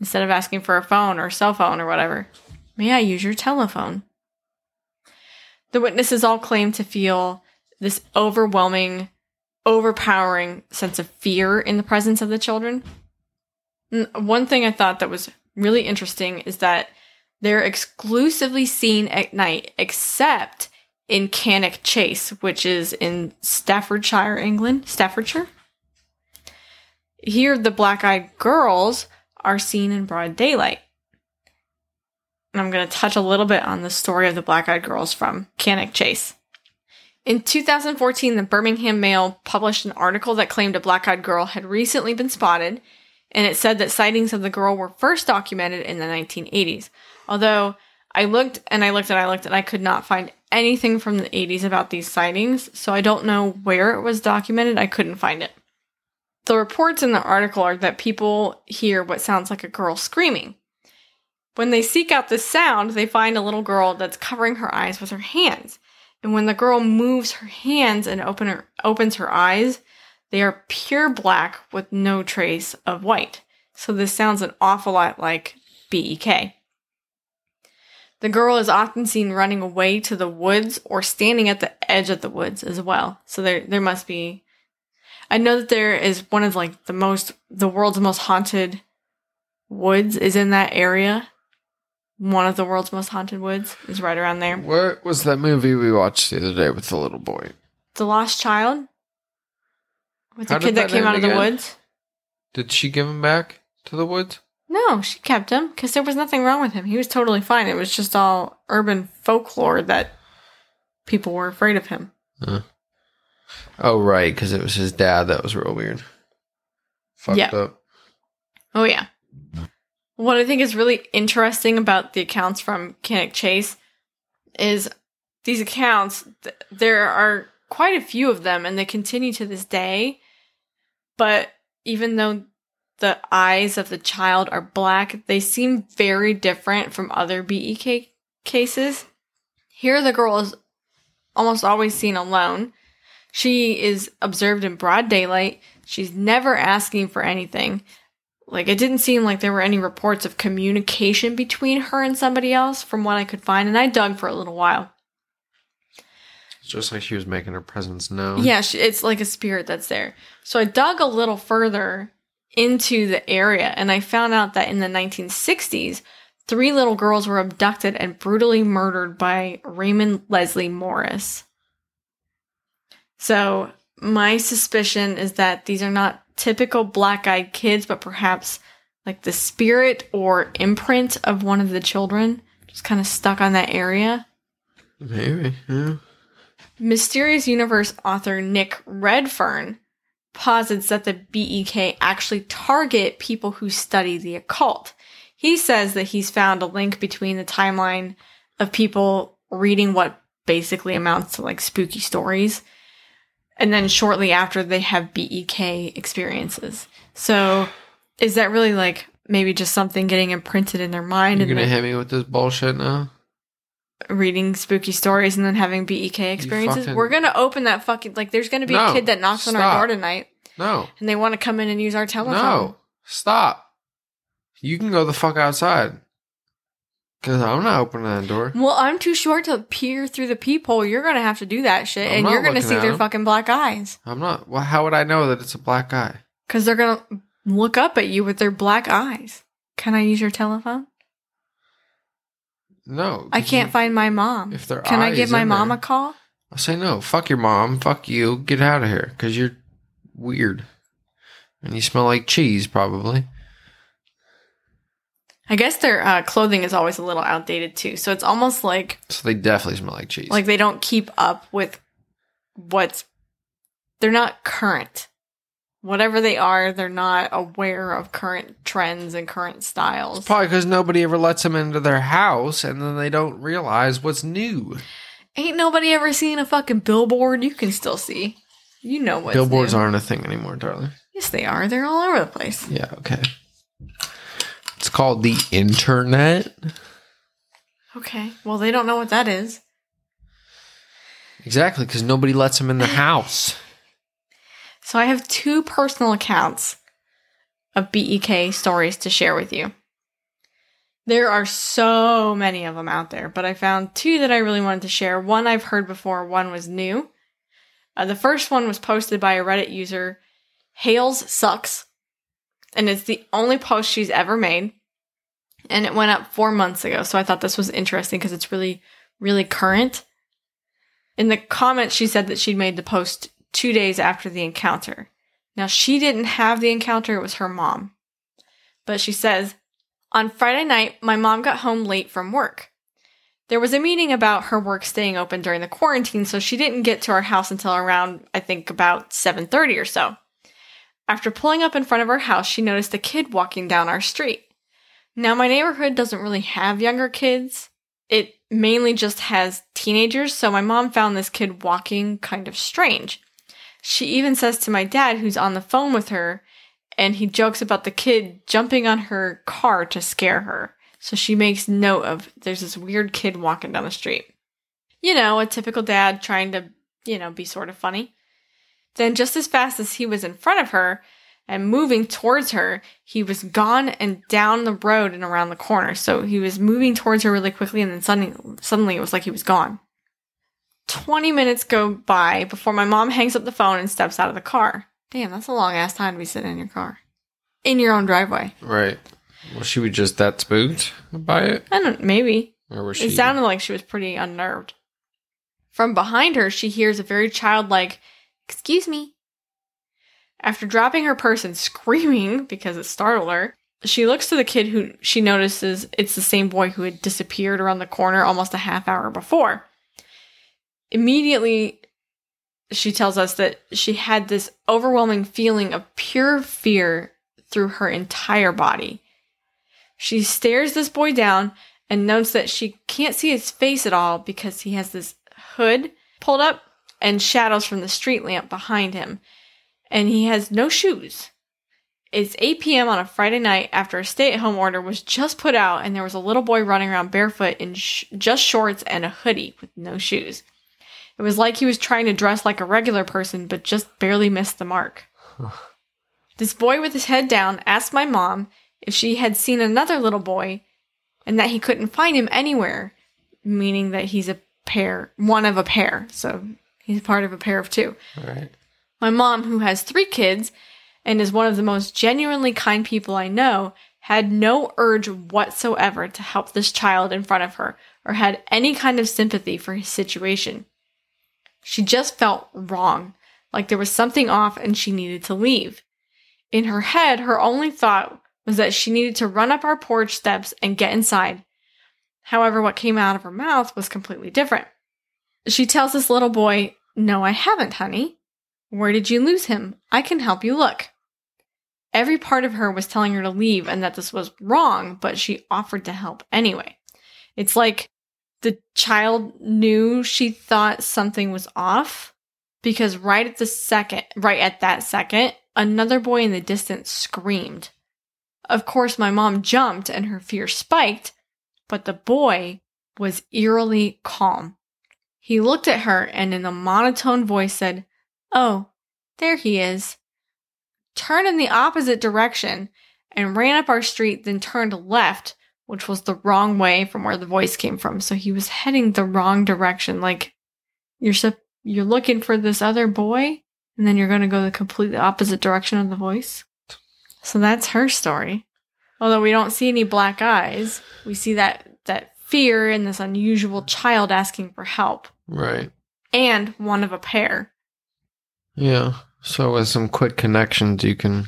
Instead of asking for a phone or cell phone or whatever. May I use your telephone? The witnesses all claim to feel this overwhelming, overpowering sense of fear in the presence of the children. And one thing I thought that was really interesting is that they're exclusively seen at night, except in Cannock Chase, which is in Staffordshire, England. Staffordshire? Here, the black eyed girls are seen in broad daylight. And I'm going to touch a little bit on the story of the black eyed girls from Cannock Chase. In 2014, the Birmingham Mail published an article that claimed a black eyed girl had recently been spotted, and it said that sightings of the girl were first documented in the 1980s. Although I looked and I looked and I looked and I could not find anything from the 80s about these sightings, so I don't know where it was documented. I couldn't find it. The reports in the article are that people hear what sounds like a girl screaming. When they seek out the sound, they find a little girl that's covering her eyes with her hands. And when the girl moves her hands and open her, opens her eyes, they are pure black with no trace of white. So this sounds an awful lot like BEK. The girl is often seen running away to the woods or standing at the edge of the woods as well. So there there must be I know that there is one of like the most the world's most haunted woods is in that area. One of the world's most haunted woods is right around there. What was that movie we watched the other day with the little boy? The Lost Child with the How kid that, that came out of the again? woods. Did she give him back to the woods? No, she kept him because there was nothing wrong with him. He was totally fine. It was just all urban folklore that people were afraid of him. Oh, right, because it was his dad. That was real weird. Fucked Yeah. up. Oh yeah. What I think is really interesting about the accounts from Cannock Chase is these accounts. Th- there are quite a few of them, and they continue to this day. But even though the eyes of the child are black, they seem very different from other BEK cases. Here, the girl is almost always seen alone. She is observed in broad daylight. She's never asking for anything. Like, it didn't seem like there were any reports of communication between her and somebody else from what I could find, and I dug for a little while. It's just like she was making her presence known. Yeah, she, it's like a spirit that's there. So I dug a little further into the area, and I found out that in the 1960s, three little girls were abducted and brutally murdered by Raymond Leslie Morris. So my suspicion is that these are not typical black eyed kids, but perhaps like the spirit or imprint of one of the children just kind of stuck on that area. Maybe. Yeah. Mysterious Universe author Nick Redfern posits that the BEK actually target people who study the occult. He says that he's found a link between the timeline of people reading what basically amounts to like spooky stories and then shortly after they have BEK experiences. So is that really like maybe just something getting imprinted in their mind You're and gonna hit me with this bullshit now? reading spooky stories and then having BEK experiences? fucking- We're gonna open that fucking like there's gonna be No, a kid that knocks on our door tonight No. and they want to come in and use our telephone. No. Stop. You can go the fuck outside. Cause I'm not opening that door. Well, I'm too short to peer through the peephole. You're gonna have to do that shit, I'm and you're gonna see their fucking black eyes I'm not. Well, how would I know that it's a black eye? because they're gonna look up at you with their black eyes. Can I use your telephone? No. I can't you- find my mom. If their Can I give my mom there. a call? I'll say no. Fuck your mom. Fuck you. Get out of here. Cause you're weird. And you smell like cheese, probably. I guess their uh, clothing is always a little outdated too, so it's almost like So they definitely smell like cheese. like they don't keep up with what's. They're not current. Whatever they are, they're not aware of current trends and current styles. Probably because nobody ever lets them into their house, and then they don't realize what's new. Ain't nobody ever seen a fucking billboard you can still see. You know what Billboards aren't a thing anymore, darling. Yes, they are. They're all over the place. Yeah, okay. It's called the internet. Okay. Well, they don't know what that is. Exactly, because nobody lets them in the house. So I have two personal accounts of BEK stories to share with you. There are so many of them out there, but I found two that I really wanted to share. One I've heard before, one was new. Uh, the first one was posted by a Reddit user, Hales Sucks, and it's the only post she's ever made. And it went up four months ago, so I thought this was interesting because it's really, really current. In the comments, she said that she'd made the post two days after the encounter. Now, she didn't have the encounter, it was her mom. But she says, On Friday night, my mom got home late from work. There was a meeting about her work staying open during the quarantine, so she didn't get to our house until around, I think, about 7:30 or so. After pulling up in front of our house, she noticed a kid walking down our street. Now, my neighborhood doesn't really have younger kids. It mainly just has teenagers, so my mom found this kid walking kind of strange. She even says to my dad, who's on the phone with her, and he jokes about the kid jumping on her car to scare her. So she makes note of there's this weird kid walking down the street. You know, a typical dad trying to, you know, be sort of funny. Then, just as fast as he was in front of her and moving towards her, he was gone and down the road and around the corner. So he was moving towards her really quickly, and then suddenly, suddenly it was like he was gone. 20 minutes go by before my mom hangs up the phone and steps out of the car. Damn, that's a long ass time to be sitting in your car. In your own driveway. Right. Was she was just that spooked by it, I don't maybe. or was she? It sounded like she was pretty unnerved. From behind her, she hears a very childlike, Excuse me. After dropping her purse and screaming because it startled her, she looks to the kid who she notices it's the same boy who had disappeared around the corner almost a half hour before. Immediately, she tells us that she had this overwhelming feeling of pure fear through her entire body. She stares this boy down and notes that she can't see his face at all because he has this hood pulled up and shadows from the street lamp behind him. And he has no shoes. It's 8 p.m. on a Friday night after a stay at home order was just put out, and there was a little boy running around barefoot in sh- just shorts and a hoodie with no shoes. It was like he was trying to dress like a regular person, but just barely missed the mark. this boy with his head down asked my mom if she had seen another little boy and that he couldn't find him anywhere, meaning that he's a pair, one of a pair. So he's part of a pair of two. right. My mom, who has three kids and is one of the most genuinely kind people I know, had no urge whatsoever to help this child in front of her or had any kind of sympathy for his situation. She just felt wrong, like there was something off and she needed to leave. In her head, her only thought was that she needed to run up our porch steps and get inside. However, what came out of her mouth was completely different. She tells this little boy, No, I haven't, honey. Where did you lose him? I can help you look. Every part of her was telling her to leave and that this was wrong, but she offered to help anyway. It's like the child knew she thought something was off because right at the second, right at that second, another boy in the distance screamed. Of course, my mom jumped and her fear spiked, but the boy was eerily calm. He looked at her and in a monotone voice said, Oh, there he is. Turned in the opposite direction and ran up our street, then turned left, which was the wrong way from where the voice came from. So he was heading the wrong direction. Like, you're you're looking for this other boy, and then you're going to go the completely opposite direction of the voice. So that's her story. Although we don't see any black eyes, we see that fear in this unusual child asking for help, Right. and one of a pair. Yeah. So with some quick connections, you can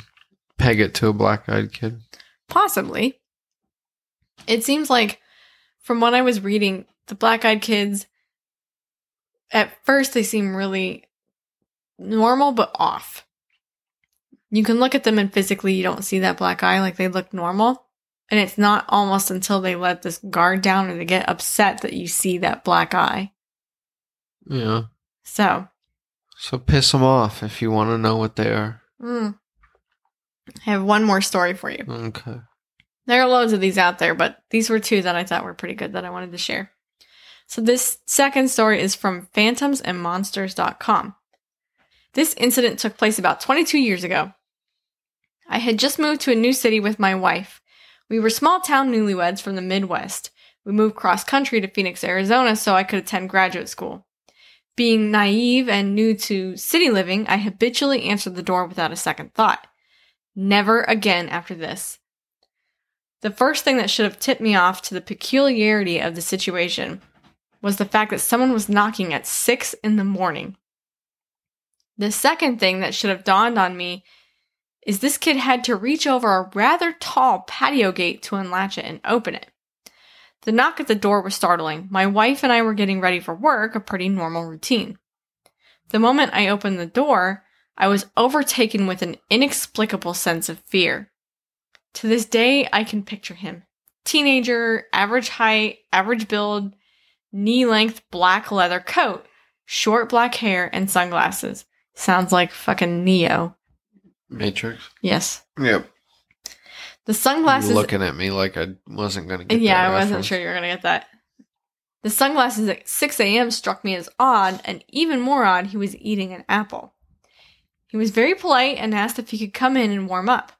peg it to a black-eyed kid. Possibly. It seems like, from what I was reading, the black eyed kids, at first, they seem really normal but off. You can look at them and physically you don't see that black eye, like they look normal. And it's not almost until they let this guard down or they get upset that you see that black eye. Yeah. So, So piss them off if you want to know what they are. mm. I have one more story for you. Okay. There are loads of these out there, but these were two that I thought were pretty good that I wanted to share. So this second story is from phantomsandmonsters.com. This incident took place about 22 years ago. I had just moved to a new city with my wife. We were small town newlyweds from the Midwest. We moved cross country to Phoenix, Arizona so I could attend graduate school. Being naive and new to city living, I habitually answered the door without a second thought. Never again after this. The first thing that should have tipped me off to the peculiarity of the situation was the fact that someone was knocking at six in the morning. The second thing that should have dawned on me is this kid had to reach over a rather tall patio gate to unlatch it and open it. The knock at the door was startling. My wife and I were getting ready for work, a pretty normal routine. The moment I opened the door, I was overtaken with an inexplicable sense of fear. To this day, I can picture him. Teenager, average height, average build, knee length black leather coat, short black hair, and sunglasses. Sounds like fucking Neo. Matrix. Yes. Yep. The sunglasses. Looking at me like I wasn't going to get yeah, that I wasn't sure you were going to get that. The sunglasses at 6 a.m. struck me as odd, and even more odd, he was eating an apple. He was very polite and asked if he could come in and warm up.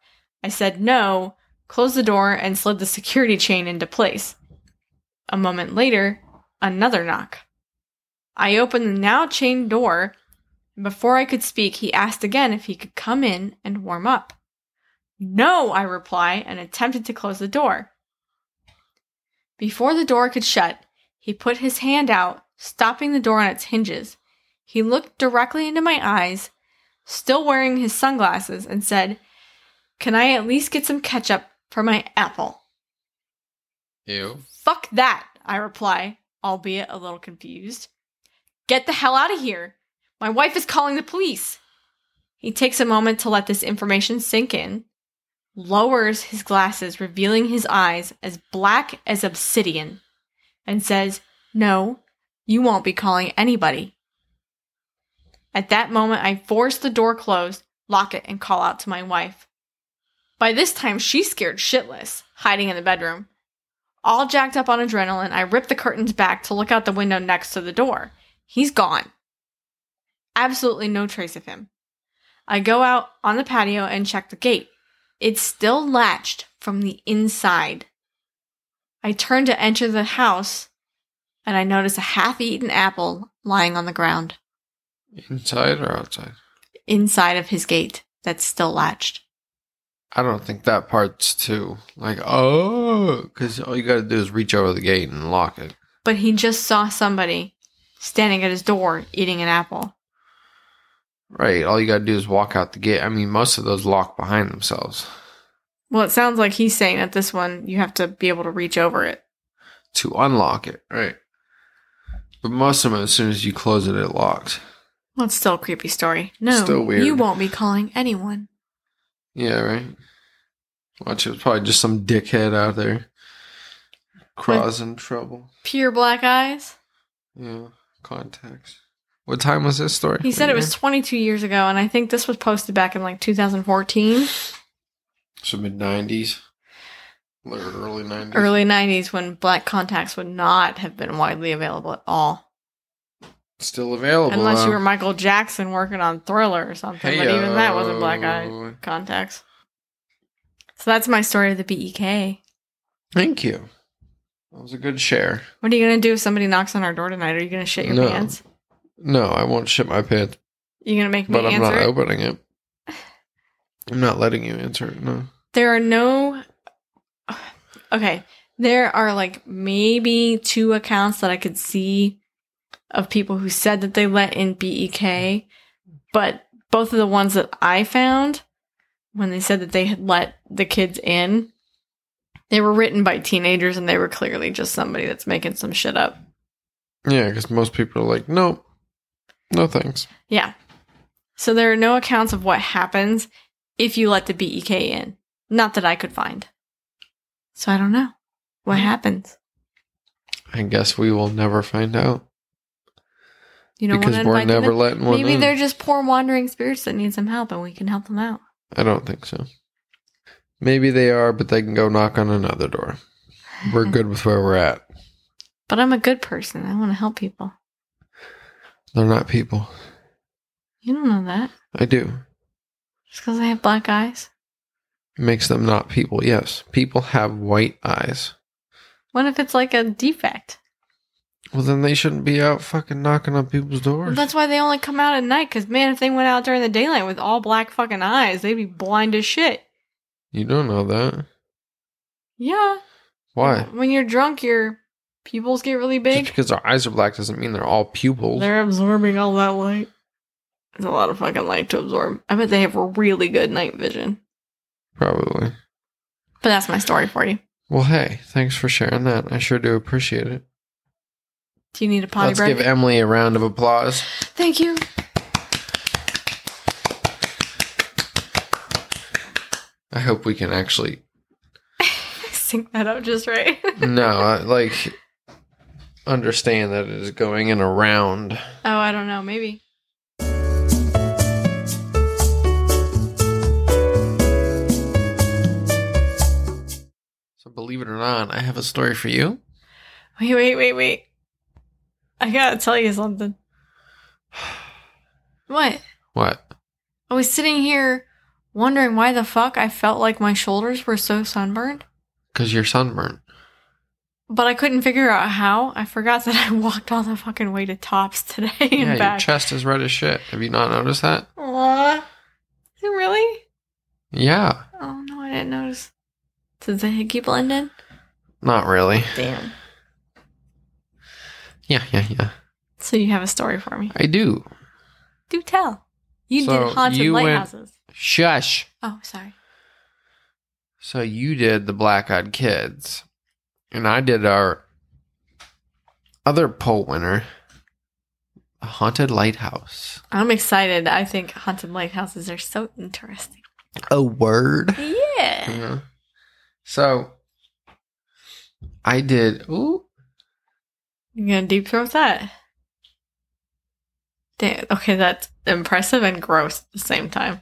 I said no, closed the door, and slid the security chain into place. A moment later, another knock. I opened the now chained door, and before I could speak, he asked again if he could come in and warm up. No, I reply and attempted to close the door. Before the door could shut, he put his hand out, stopping the door on its hinges. He looked directly into my eyes, still wearing his sunglasses, and said, Can I at least get some ketchup for my apple? Ew. Fuck that, I reply, albeit a little confused. Get the hell out of here. My wife is calling the police. He takes a moment to let this information sink in, lowers his glasses, revealing his eyes as black as obsidian, and says, No, you won't be calling anybody. At that moment, I force the door closed, lock it, and call out to my wife. By this time, she's scared shitless, hiding in the bedroom. All jacked up on adrenaline, I rip the curtains back to look out the window next to the door. He's gone. Absolutely no trace of him. I go out on the patio and check the gate. It's still latched from the inside. I turn to enter the house and I notice a half eaten apple lying on the ground Inside or outside? inside of his gate that's still latched. I don't think that part's too like oh, because all you got to do is reach over the gate and lock it. But he just saw somebody standing at his door eating an apple. Right. All you got to do is walk out the gate. I mean, most of those lock behind themselves Well, it sounds like he's saying that this one you have to be able to reach over it. to unlock it. Right. But most of them, as soon as you close it, it locks. Well, it's still a creepy story. No, Still weird. you won't be calling anyone. Yeah. Right. Watch it. was probably just some dickhead out there causing trouble. Pure black eyes. Yeah. Contacts. What time was this story? He said it was 22 years ago, and I think this was posted back in like 2014, So mid nineties, early nineties. early 90s, when black contacts would not have been widely available at all. Still available. Unless huh? you were Michael Jackson working on Thriller or something, but even that wasn't black eye contacts. So that's my story of the BEK. Thank you. That was a good share. What are you going to do if somebody knocks on our door tonight? Are you going to shit your No. pants? No, I won't shit my pants, You going to make me but I'm answer not it? opening it. I'm not letting you answer it. No. There are no. Okay. There are like maybe two accounts that I could see of people who said that they let in BEK, but both of the ones that I found when they said that they had let the kids in, they were written by teenagers and they were clearly just somebody that's making some shit up. Yeah, because most people are like, nope, no thanks. Yeah. So there are no accounts of what happens if you let the BEK in. Not that I could find. So I don't know what hmm. happens. I guess we will never find out You don't because we're them never in? letting one Maybe in. they're just poor wandering spirits that need some help, and we can help them out. I don't think so. Maybe they are, but they can go knock on another door. We're good with where we're at. But I'm a good person. I want to help people. They're not people. You don't know that I do. just because I have black eyes. Makes them not people. Yes, people have white eyes. What if it's like a defect? Well, then they shouldn't be out fucking knocking on people's Well, doors. that's why they only come out at night. Because man, if they went out during the daylight with all black fucking eyes, they'd be blind as shit. you don't know that. Yeah. Why? When you're drunk, your pupils get really big. Just because their eyes are black doesn't mean they're all pupils. They're absorbing all that light. It's a lot of fucking light to absorb. I bet they have really good night vision. Probably. But that's my story for you. Well, hey, thanks for sharing that. I sure do appreciate it. Do you need a potty Let's break? give Emily a round of applause. Thank you. I hope we can actually. Sync that up just right. no, I, like understand that it is going in a round. oh, I don't know. Maybe. So believe it or not, I have a story for you. Wait, wait, wait, wait. I gotta tell you something. What? What? I was sitting here wondering why the fuck I felt like my shoulders were so sunburned, Because you're sunburnt. But I couldn't figure out how. I forgot that I walked all the fucking way to Tops today and Yeah, your back. chest is red as shit. Have you not noticed that? Is it really? Yeah. Oh no, I didn't notice. Did the hickey blend in? Not really. Damn. Yeah, yeah, yeah. So you have a story for me? I do. Do tell. You So did haunted you went- lighthouses. Shush. Oh, sorry. So you did the Black Eyed Kids, and I did our other poll winner, A Haunted Lighthouse. I'm excited. I think haunted lighthouses are so interesting. A word. Yeah. Yeah. So I did. Ooh, You're gonna deep throat that. Damn. Okay, that's impressive and gross at the same time.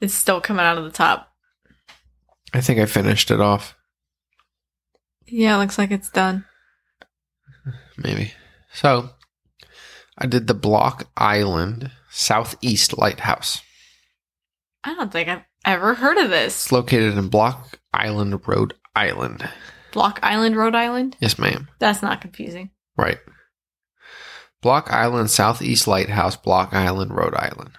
It's still coming out of the top. I think I finished it off. Yeah, it looks like it's done. Maybe. So I did the Block Island Southeast Lighthouse. I don't think I've ever heard of this. It's located in Block Island, Rhode Island. Block Island, Rhode Island? Yes, ma'am. That's not confusing. Right. Block Island Southeast Lighthouse, Block Island, Rhode Island.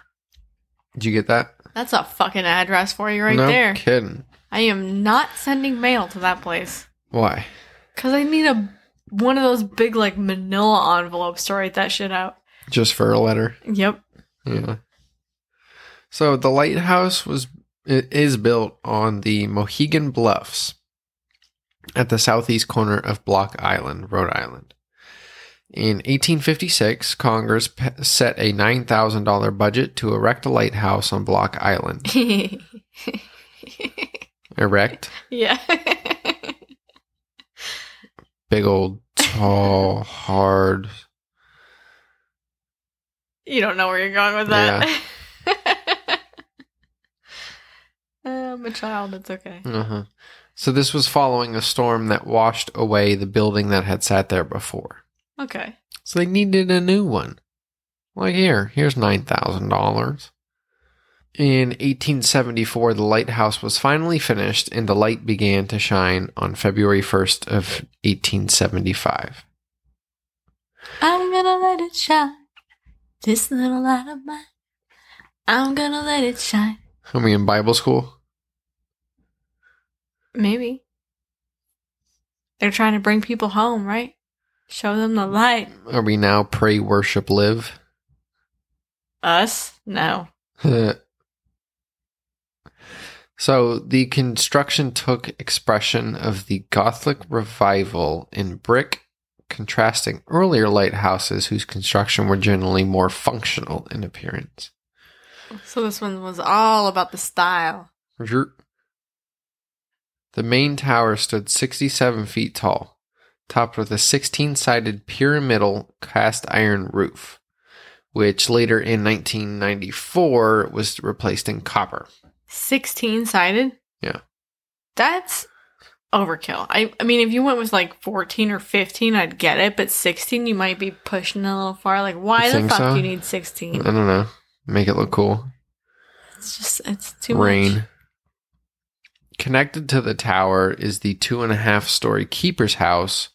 Did you get that? That's a fucking address for you right no there. kidding. I am not sending mail to that place. Why? Cause I need a one of those big like manila envelopes to write that shit out. Just for a letter? Yep. Yeah. So the lighthouse was it is built on the Mohegan Bluffs at the southeast corner of Block Island, Rhode Island. In 1856, Congress set a $9,000 budget to erect a lighthouse on Block Island. Erect, yeah. big old, tall, hard. you don't know where you're going with that. I'm a child, it's okay. Uh-huh. So this was following a storm that washed away the building that had sat there before. Okay. So they needed a new one. Like here, here's nine thousand dollars. In 1874, the lighthouse was finally finished, and the light began to shine on February 1st of 1875. I'm gonna let it shine. This little light of mine. I'm gonna let it shine. Are we in Bible school? Maybe. They're trying to bring people home, right? Show them the light. Are we now pray, worship, live? Us? No. so the construction took expression of the Gothic revival in brick, contrasting earlier lighthouses whose construction were generally more functional in appearance. So this one was all about the style. The main tower stood 67 feet tall, topped with a 16 sided pyramidal cast iron roof, which later in 1994 was replaced in copper. 16 sided? Yeah. That's overkill. I, I mean, if you went with like 14 or 15, I'd get it, but 16, you might be pushing a little far. Like, why You the fuck so? do you need 16? I don't know. Make it look cool. It's just, it's too Rain. much. Connected to the tower is the two and a half story keeper's house,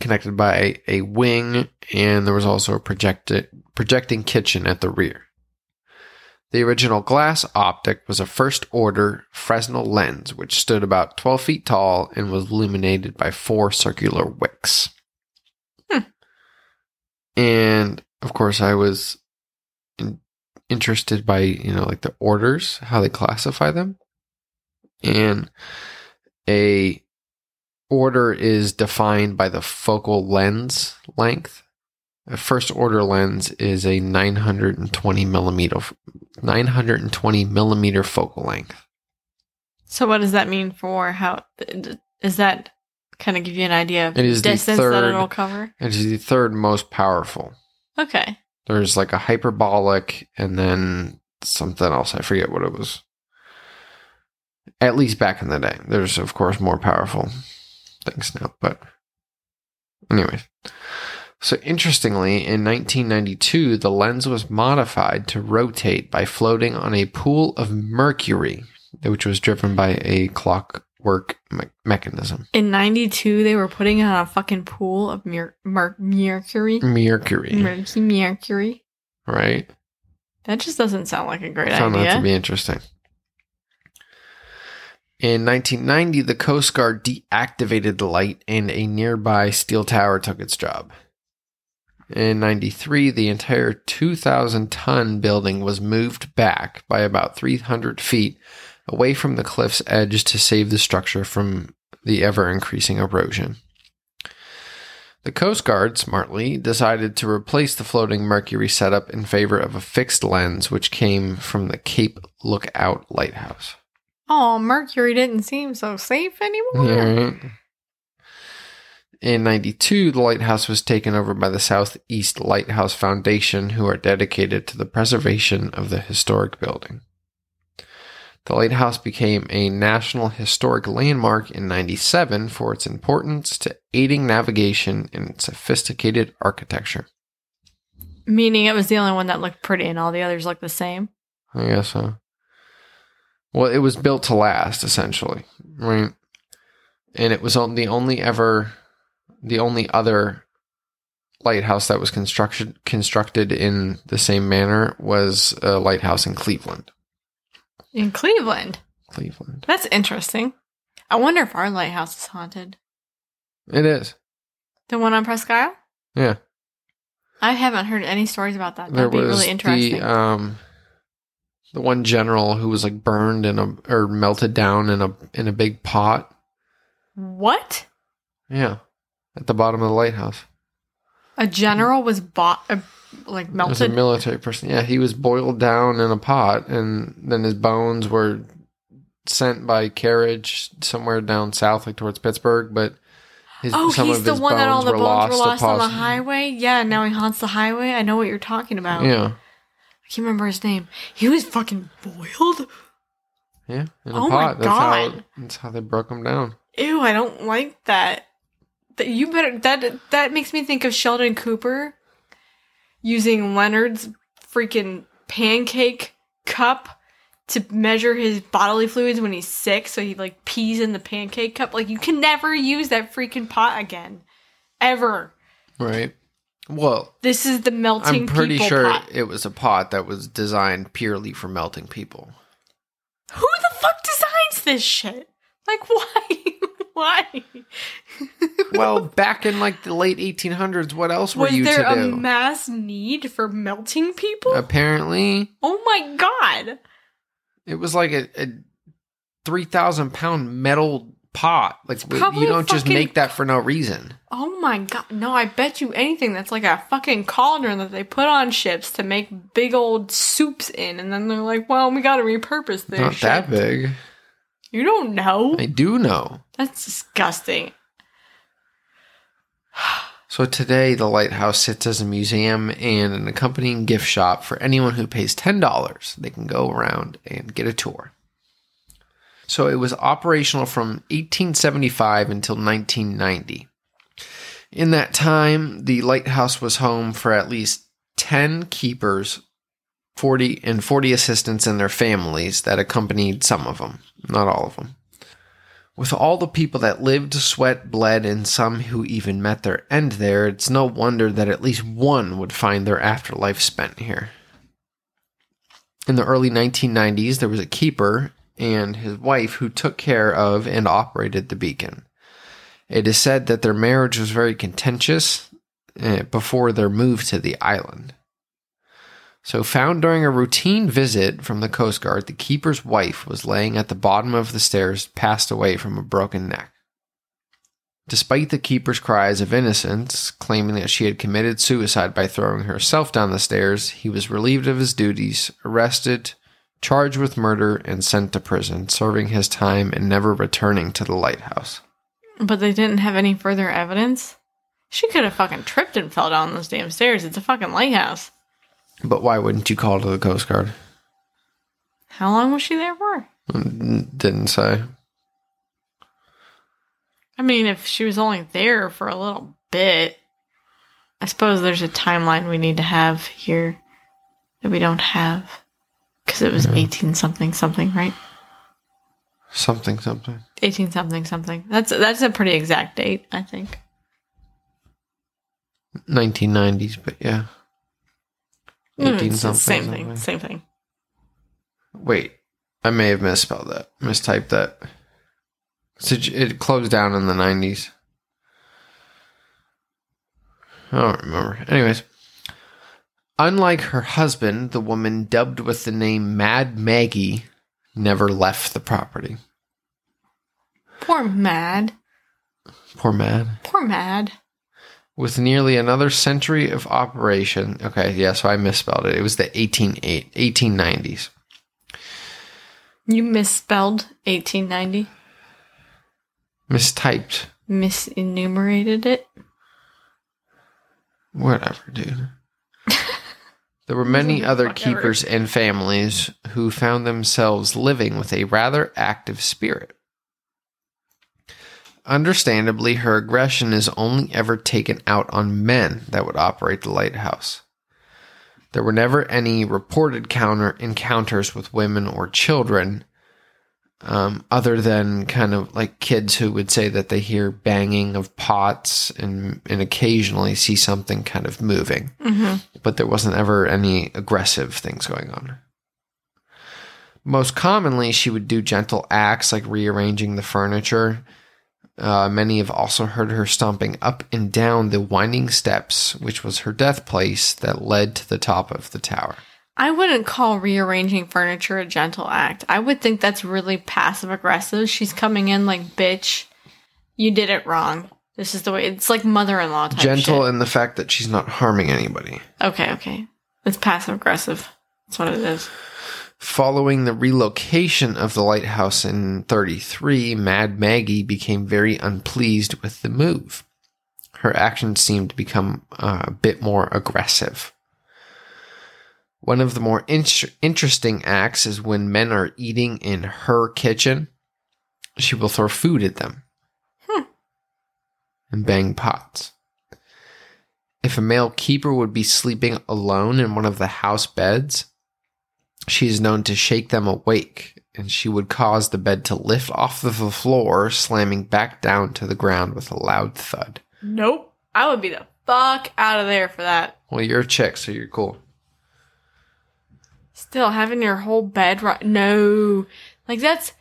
connected by a wing, and there was also a projected, projecting kitchen at the rear. The original glass optic was a first order Fresnel lens, which stood about 12 feet tall and was illuminated by four circular wicks. Hmm. And of course, I was in, interested by, you know, like the orders, how they classify them. And a order is defined by the focal lens length. A first order lens is a 920 millimeter 920 millimeter focal length. So, what does that mean for how? Is that kind of give you an idea of It is the distance that third- it'll cover? It is the third most powerful. Okay. There's like a hyperbolic and then something else. I forget what it was. At least back in the day. There's, of course, more powerful things now. But, anyways. So, interestingly, in 1992, the lens was modified to rotate by floating on a pool of mercury, which was driven by a clockwork me- mechanism. In 92, they were putting it on a fucking pool of mer- mer- mercury. Mercury, Mercury. Mercury. right? That just doesn't sound like a great Found that idea. to be interesting. In 1990, the Coast Guard deactivated the light and a nearby steel tower took its job. In 93, the entire 2,000 ton building was moved back by about 300 feet away from the cliff's edge to save the structure from the ever increasing erosion. The Coast Guard, smartly, decided to replace the floating Mercury setup in favor of a fixed lens which came from the Cape Lookout Lighthouse. Oh, Mercury didn't seem so safe anymore. Yeah, right. In 92, the lighthouse was taken over by the Southeast Lighthouse Foundation, who are dedicated to the preservation of the historic building. The lighthouse became a National Historic Landmark in 97 for its importance to aiding navigation and sophisticated architecture. Meaning it was the only one that looked pretty and all the others looked the same. I guess so. Well, it was built to last, essentially, right? And it was the only ever, the only other lighthouse that was constructed constructed in the same manner was a lighthouse in Cleveland. In Cleveland. Cleveland. That's interesting. I wonder if our lighthouse is haunted. It is. The one on Presque Isle? Yeah. I haven't heard any stories about that. There That'd be was really interesting. the um, the one general who was like burned in a or melted down in a in a big pot. what? Yeah, at the bottom of the lighthouse. A general was bought, uh, like It was a military person. Yeah, he was boiled down in a pot, and then his bones were sent by carriage somewhere down south, like towards Pittsburgh. But his, oh, he's the one that all bones the were bones were lost on the highway. Yeah, now he haunts the highway. I know what you're talking about. Yeah, I can't remember his name. He was fucking boiled. yeah, in a Oh my pot. That's how that's how they broke him down. Ew, I don't like that. That you better that that makes me think of Sheldon Cooper using Leonard's freaking pancake cup to measure his bodily fluids when he's sick so he like pees in the pancake cup. Like you can never use that freaking pot again. Ever. Right. Well, This is the melting I'm pretty sure pot. it was a pot that was designed purely for melting people. Who the fuck designs this shit? Like why? Why? Well, back in like the late 1800s, what else were Was you there to a do? mass need for melting people? Apparently, oh my god. it was like a, a 3,000 pound metal pot. Like w- probably you don't just fucking- make that for no reason. Oh my god. No, I bet you anything that's like a fucking cauldron that they put on ships to make big old soups in and then they're like, "Well, we got to repurpose this." Not shit. that big. You don't know. I do know. That's disgusting. So today, the lighthouse sits as a museum and an accompanying gift shop for anyone who pays $10. They can go around and get a tour. So it was operational from 1875 until 1990. In that time, the lighthouse was home for at least 10 keepers, 40 and 40 assistants and their families that accompanied some of them, not all of them. With all the people that lived, sweat, bled, and some who even met their end there, it's no wonder that at least one would find their afterlife spent here. In the early 1990s, there was a keeper and his wife who took care of and operated the beacon. It is said that their marriage was very contentious eh, before their move to the island. So, found during a routine visit from the Coast Guard, the keeper's wife was laying at the bottom of the stairs, passed away from a broken neck. Despite the keeper's cries of innocence, claiming that she had committed suicide by throwing herself down the stairs, he was relieved of his duties, arrested, charged with murder, and sent to prison, serving his time and never returning to the lighthouse. But they didn't have any further evidence. She could have fucking tripped and fell down those damn stairs. It's a fucking lighthouse. But why wouldn't you call to the Coast Guard? How long was she there for? Mm, Didn't say. I mean, if she was only there for a little bit, I suppose there's a timeline we need to have here that we don't have because it was 18 something something, right? Something, something. 18 something something. That's that's a pretty exact date, I think. 1990s, but yeah. Mm, 18 it's the something. same something. thing. Same thing. Wait, I may have misspelled that, mistyped that. So it closed down in the 90s. I don't remember. Anyways, unlike her husband, the woman dubbed with the name Mad Maggie never left the property. Poor Mad. Poor Mad. Poor Mad. With nearly another century of operation. Okay, yeah, so I misspelled it. It was the 18, 1890s. You misspelled 1890. Mistyped. Misenumerated it. Whatever, dude. There were many other keepers and families who found themselves living with a rather active spirit. Understandably, her aggression is only ever taken out on men that would operate the lighthouse. There were never any reported counter encounters with women or children, um, other than kind of like kids who would say that they hear banging of pots and and occasionally see something kind of moving Mm-hmm. but there wasn't ever any aggressive things going on. Most commonly, she would do gentle acts like rearranging the furniture. Uh, many have also heard her stomping up and down the winding steps, which was her death place that led to the top of the tower. I wouldn't call rearranging furniture a gentle act. I would think that's really passive aggressive. She's coming in like, bitch, you did it wrong. This is the way. It's like mother in law type Gentle shit. in the fact that she's not harming anybody. Okay, okay. It's passive aggressive. That's what it is. Following the relocation of the lighthouse in 33, Mad Maggie became very unpleased with the move. Her actions seemed to become uh, a bit more aggressive. One of the more in- interesting acts is when men are eating in her kitchen, she will throw food at them and bang pots. If a male keeper would be sleeping alone in one of the house beds, she is known to shake them awake, and she would cause the bed to lift off of the floor, slamming back down to the ground with a loud thud. Nope. I would be the fuck out of there for that. Well, you're a chick, so you're cool. Still having your whole bed right? No, like that's.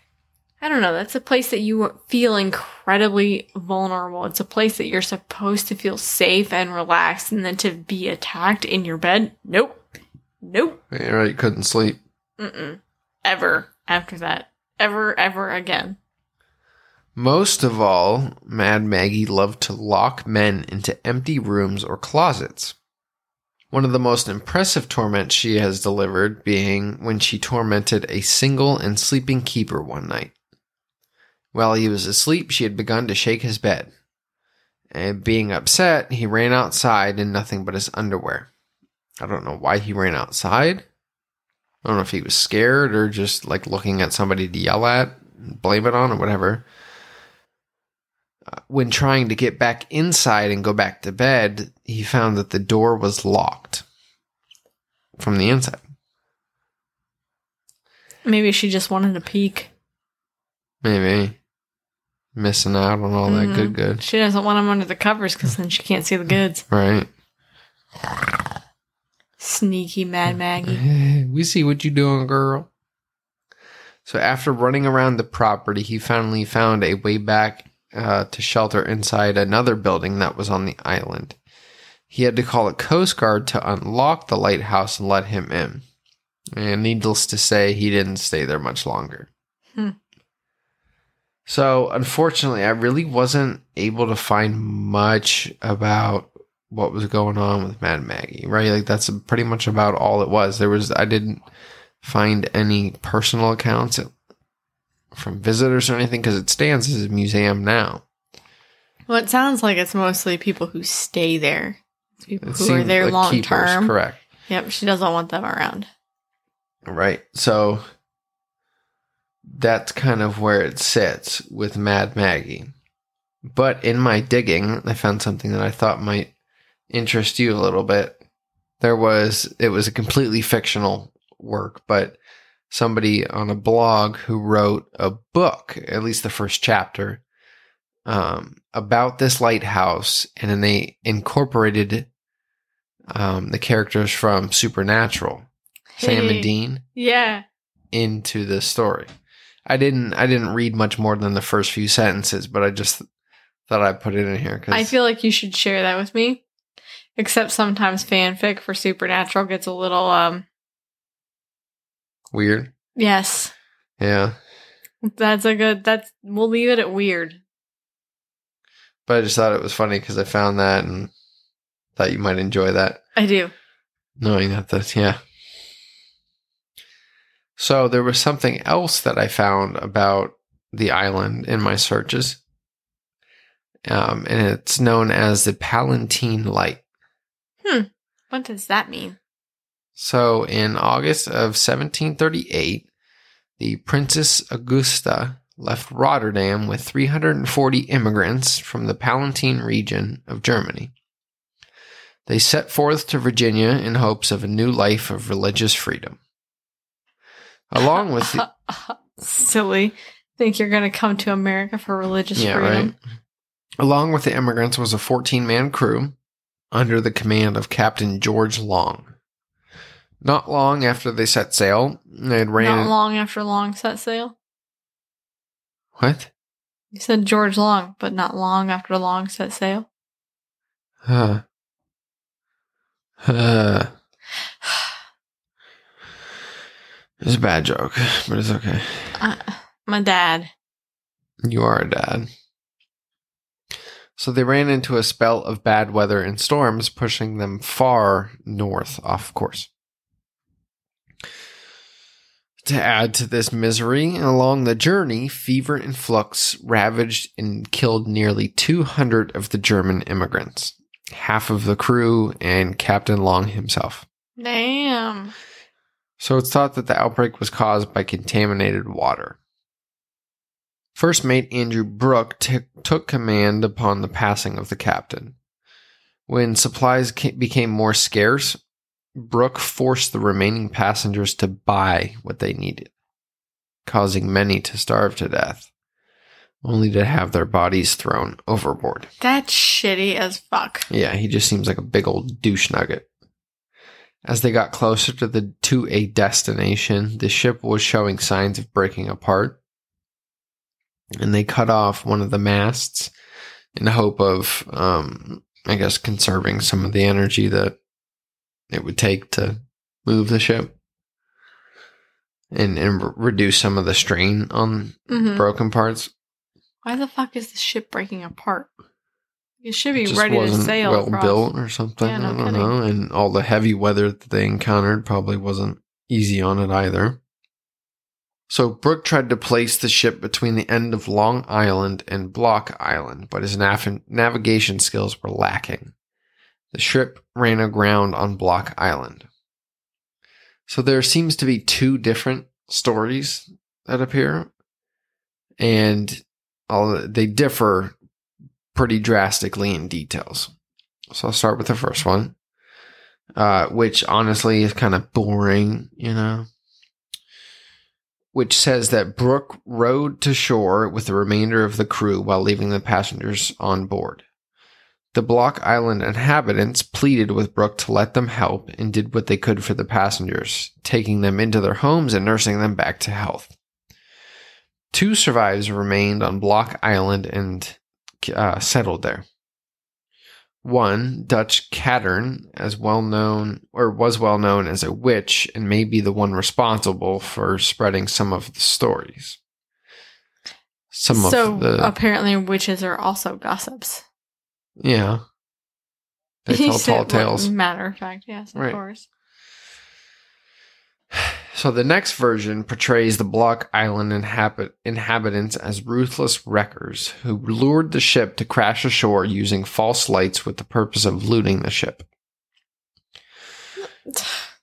I don't know. That's a place that you feel incredibly vulnerable. It's a place that you're supposed to feel safe and relaxed, and then to be attacked in your bed. Nope. Nope. Know, you couldn't sleep. Mm-mm. Ever after that. Ever, ever again. Most of all, Mad Maggie loved to lock men into empty rooms or closets. One of the most impressive torments she has delivered being when she tormented a single and sleeping keeper one night. While he was asleep, she had begun to shake his bed. And being upset, he ran outside in nothing but his underwear. I don't know why he ran outside. I don't know if he was scared or just like looking at somebody to yell at, blame it on, or whatever when trying to get back inside and go back to bed, he found that the door was locked from the inside. Maybe she just wanted a peek. Maybe missing out on all that Mhm. good, good. She doesn't want him under the covers because then she can't see the goods. Right. Sneaky Mad Maggie. we see what you doing, girl. So after running around the property, he finally found a way back uh, to shelter inside another building that was on the island. He had to call a coast guard to unlock the lighthouse and let him in. And needless to say, he didn't stay there much longer. Hmm. So, unfortunately, I really wasn't able to find much about what was going on with Mad Maggie, right? Like, that's pretty much about all it was. There was, I didn't find any personal accounts from visitors or anything because it stands as a museum now. Well, it sounds like it's mostly people who stay there. It's people It who are there like long keepers, term. Correct. Yep, she doesn't want them around. Right. So that's kind of where it sits with Mad Maggie. But in my digging, I found something that I thought might interest you a little bit. There was, it was a completely fictional work, but somebody on a blog who wrote a book, at least the first chapter, um, about this lighthouse, and then they incorporated um, the characters from Supernatural, Sam and Dean, Yeah. into the story. I didn't I didn't read much more than the first few sentences, but I just thought I'd put it in here because I feel like you should share that with me. Except sometimes fanfic for Supernatural gets a little um weird. yes. Yeah, That's a good that's we'll leave it at weird. but I just thought it was funny because I found that and thought you might enjoy that. I do. knowing that that yeah so there was something else that i found about the island in my searches um, and it's known as the palatine light Hmm. What does that mean? so in august of 1738 the princess augusta left rotterdam with 340 immigrants from the palatine region of germany they set forth to virginia in hopes of a new life of religious freedom along with the, Silly. Think you're gonna come to America for religious yeah, freedom. right. Along with the immigrants was a 14 man crew under the command of Captain George Long. Not long after they set sail, they had ran. Not long after long set sail. What? You said George Long, but not long after long set sail. Huh. Huh. It's a bad joke, but it's okay. Uh, my dad. You are a dad. So they ran into a spell of bad weather and storms, pushing them far north off course. To add to this misery, along the journey, fever and flux ravaged and killed nearly 200 of the German immigrants, half of the crew, and Captain Long himself. Damn. So it's thought that the outbreak was caused by contaminated water. First mate Andrew Brooke t- took command upon the passing of the captain. When supplies ca- became more scarce, Brooke forced the remaining passengers to buy what they needed, causing many to starve to death, only to have their bodies thrown overboard. That's shitty as fuck. Yeah, he just seems like a big old douche nugget. As they got closer to the to a destination, the ship was showing signs of breaking apart. And they cut off one of the masts in the hope of um I guess conserving some of the energy that it would take to move the ship and and re- reduce some of the strain on hmm broken parts. Why the fuck is the ship breaking apart? It should be It ready to sail. well across. built or something. Yeah, no I don't kidding. know. And all the heavy weather that they encountered probably wasn't easy on it either. So Brooke tried to place the ship between the end of Long Island and Block Island, but his nav- navigation skills were lacking. The ship ran aground on Block Island. So there seems to be two different stories that appear, and they differ pretty drastically in details. So I'll start with the first one, uh, which honestly is kind of boring, you know. Which says that Brooke rowed to shore with the remainder of the crew while leaving the passengers on board. The Block Island inhabitants pleaded with Brooke to let them help and did what they could for the passengers, taking them into their homes and nursing them back to health. Two survivors remained on Block Island and uh, settled there. One, Dutch Cattern, as well known or was well known as a witch and may be the one responsible for spreading some of the stories. Some so of the apparently witches are also gossips. yeah. They He tell tall tales. Matter of fact, yes, of Right. course. So the next version portrays the Block Island inhabit- inhabitants as ruthless wreckers who lured the ship to crash ashore using false lights with the purpose of looting the ship.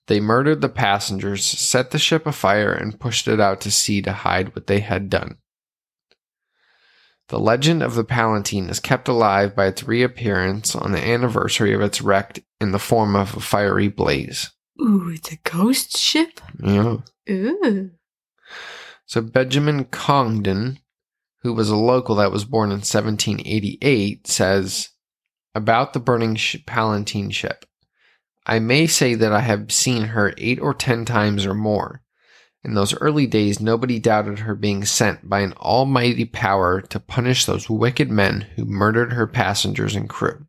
They murdered the passengers, set the ship afire, and pushed it out to sea to hide what they had done. The legend of the Palatine is kept alive by its reappearance on the anniversary of its wreck in the form of a fiery blaze. Ooh, it's a ghost ship. Yeah. Ooh. So Benjamin Congdon, who was a local that was born in 1788, says about the burning sh- Palatine ship. I may say that I have seen her eight or ten times or more, In those early days, nobody doubted her being sent by an almighty power to punish those wicked men who murdered her passengers and crew.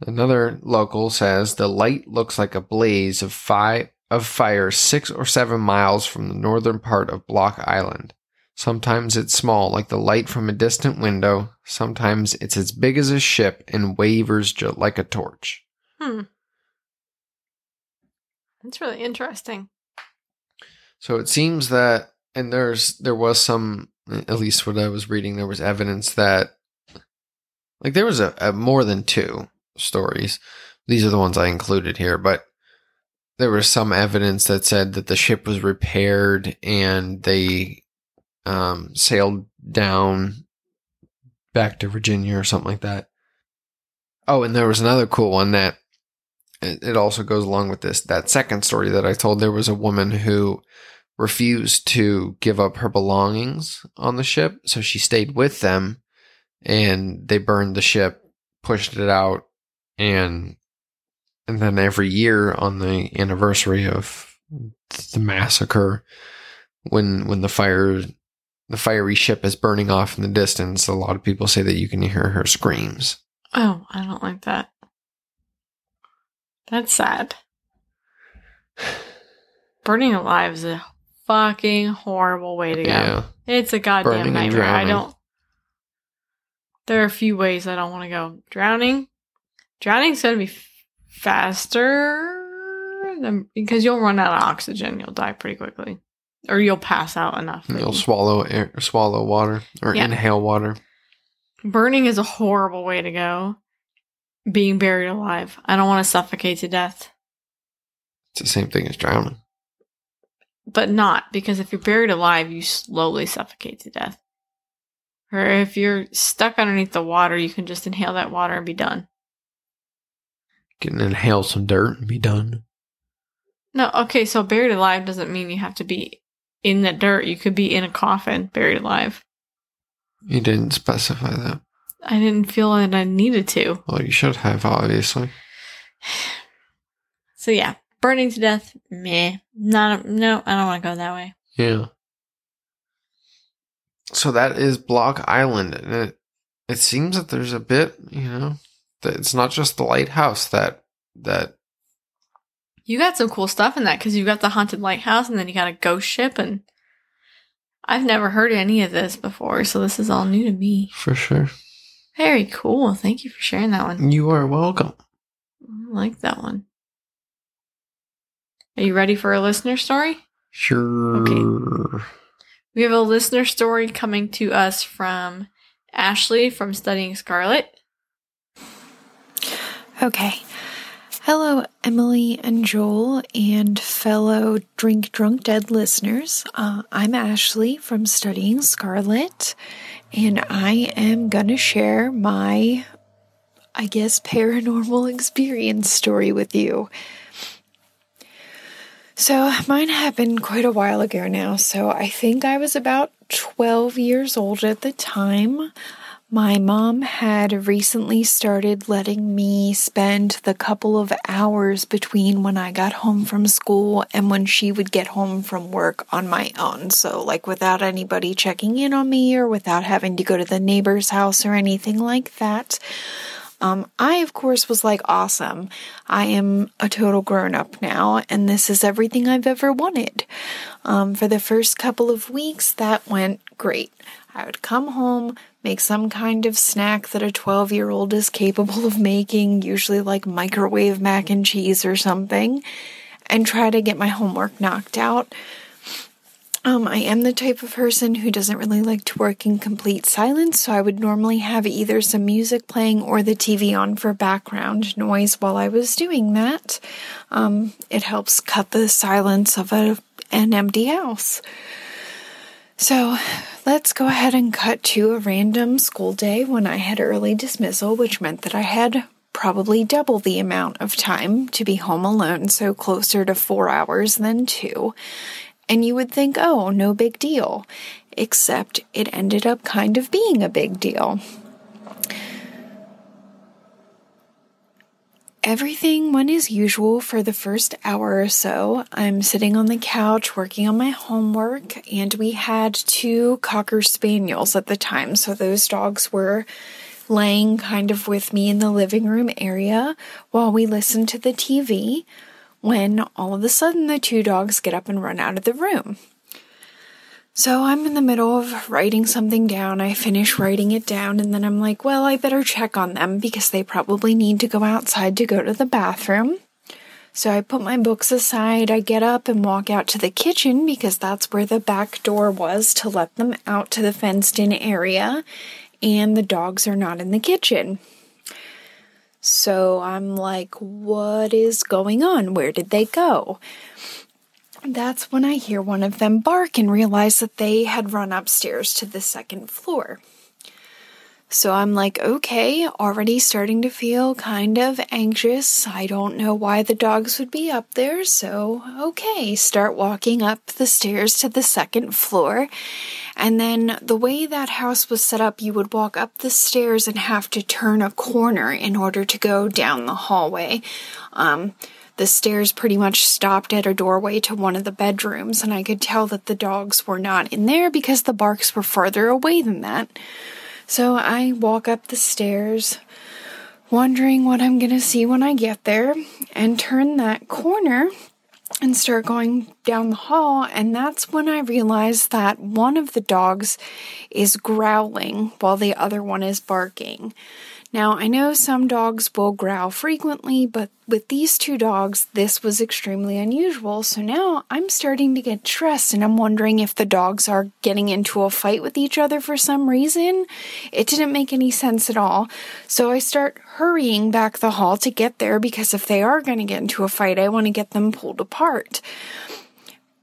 Another local says the light looks like a blaze of fi- of fire six or seven miles from the northern part of Block Island. Sometimes it's small, like the light from a distant window. Sometimes it's as big as a ship and wavers ju- like a torch. Hmm. That's really interesting. So it seems that, and there's there was some, at least what I was reading, there was evidence that, like there was a, a more than two stories. These are the ones I included here, but there was some evidence that said that the ship was repaired and they um, sailed down back to Virginia or something like that. Oh, and there was another cool one that it, also goes along with this. That second story that I told, there was a woman who refused to give up her belongings on the ship, so she stayed with them, and they burned the ship, pushed it out, and and then every year on the anniversary of the massacre, when when the fire the fiery ship is burning off in the distance, a lot of people say that you can hear her screams. Oh, I don't like that. That's sad. Burning alive is a fucking horrible way to go. Yeah. It's a goddamn Burning nightmare. I don't. There are a few ways I don't want to go. Drowning. Drowning's going to be f- faster than, because you'll run out of oxygen. You'll die pretty quickly. Or you'll pass out enough. that You'll swallow air, swallow water or Yeah. inhale water. Burning is a horrible way to go. Being buried alive. I don't want to suffocate to death. It's the same thing as drowning. but not because if you're buried alive, you slowly suffocate to death. Or if you're stuck underneath the water, you can just inhale that water and be done. Can inhale some dirt and be done. No, okay, so buried alive doesn't mean you have to be in the dirt. You could be in a coffin buried alive. You didn't specify that. I didn't feel that I needed to. Well, you should have, obviously. So yeah, burning to death, meh. Not no, I don't want to go that way. Yeah. So that is Block Island, and it it seems that there's a bit, you know, it's not just the lighthouse that that You got some cool stuff in that because you got the haunted lighthouse and then you got a ghost ship and I've never heard any of this before, so this is all new to me. for sure. Very cool. Thank you for sharing that one. You are welcome. I like that one. Are you ready for a listener story? Sure. Okay. We have a listener story coming to us from Ashley from Studying Scarlet. Okay. Hello, Emily and Joel, and fellow Drink Drunk Dead listeners. Uh, I'm Ashley from Studying Scarlet, and I am going to share my, I guess, paranormal experience story with you. So, mine happened quite a while ago now, so I think I was about 12 years old at the time. My mom had recently started letting me spend the couple of hours between when I got home from school and when she would get home from work on my own. So, like, without anybody checking in on me or without having to go to the neighbor's house or anything like that. Um, I, of course, was like, awesome. I am a total grown up now, and this is everything I've ever wanted. Um, for the first couple of weeks, that went great. I would come home, make some kind of snack that a 12 year old is capable of making, usually like microwave mac and cheese or something, and try to get my homework knocked out. Um, I am the type of person who doesn't really like to work in complete silence, so I would normally have either some music playing or the TV on for background noise while I was doing that. Um, it helps cut the silence of a, an empty house. So let's go ahead and cut to a random school day when I had early dismissal, which meant that I had probably double the amount of time to be home alone, so closer to four hours than two. And you would think, oh, no big deal. Except it ended up kind of being a big deal. Everything went as usual for the first hour or so. I'm sitting on the couch working on my homework, and we had two Cocker Spaniels at the time. So those dogs were laying kind of with me in the living room area while we listened to the TV when all of a sudden the two dogs get up and run out of the room. So I'm in the middle of writing something down. I finish writing it down and then I'm like, well, I better check on them because they probably need to go outside to go to the bathroom. So I put my books aside. I get up and walk out to the kitchen because that's where the back door was to let them out to the fenced in area. And the dogs are not in the kitchen. So I'm like, what is going on? Where did they go? That's when I hear one of them bark and realize that they had run upstairs to the second floor. So I'm like, okay, already starting to feel kind of anxious. I don't know why the dogs would be up there, so okay, start walking up the stairs to the second floor. And then the way that house was set up, you would walk up the stairs and have to turn a corner in order to go down the hallway. Um, the stairs pretty much stopped at a doorway to one of the bedrooms, and I could tell that the dogs were not in there because the barks were farther away than that. So I walk up the stairs, wondering what I'm gonna see when I get there, and turn that corner and start going down the hall. And that's when I realize that one of the dogs is growling while the other one is barking. Now, I know some dogs will growl frequently, but with these two dogs, this was extremely unusual. So now I'm starting to get stressed and I'm wondering if the dogs are getting into a fight with each other for some reason. It didn't make any sense at all. So I start hurrying back the hall to get there because if they are going to get into a fight, I want to get them pulled apart.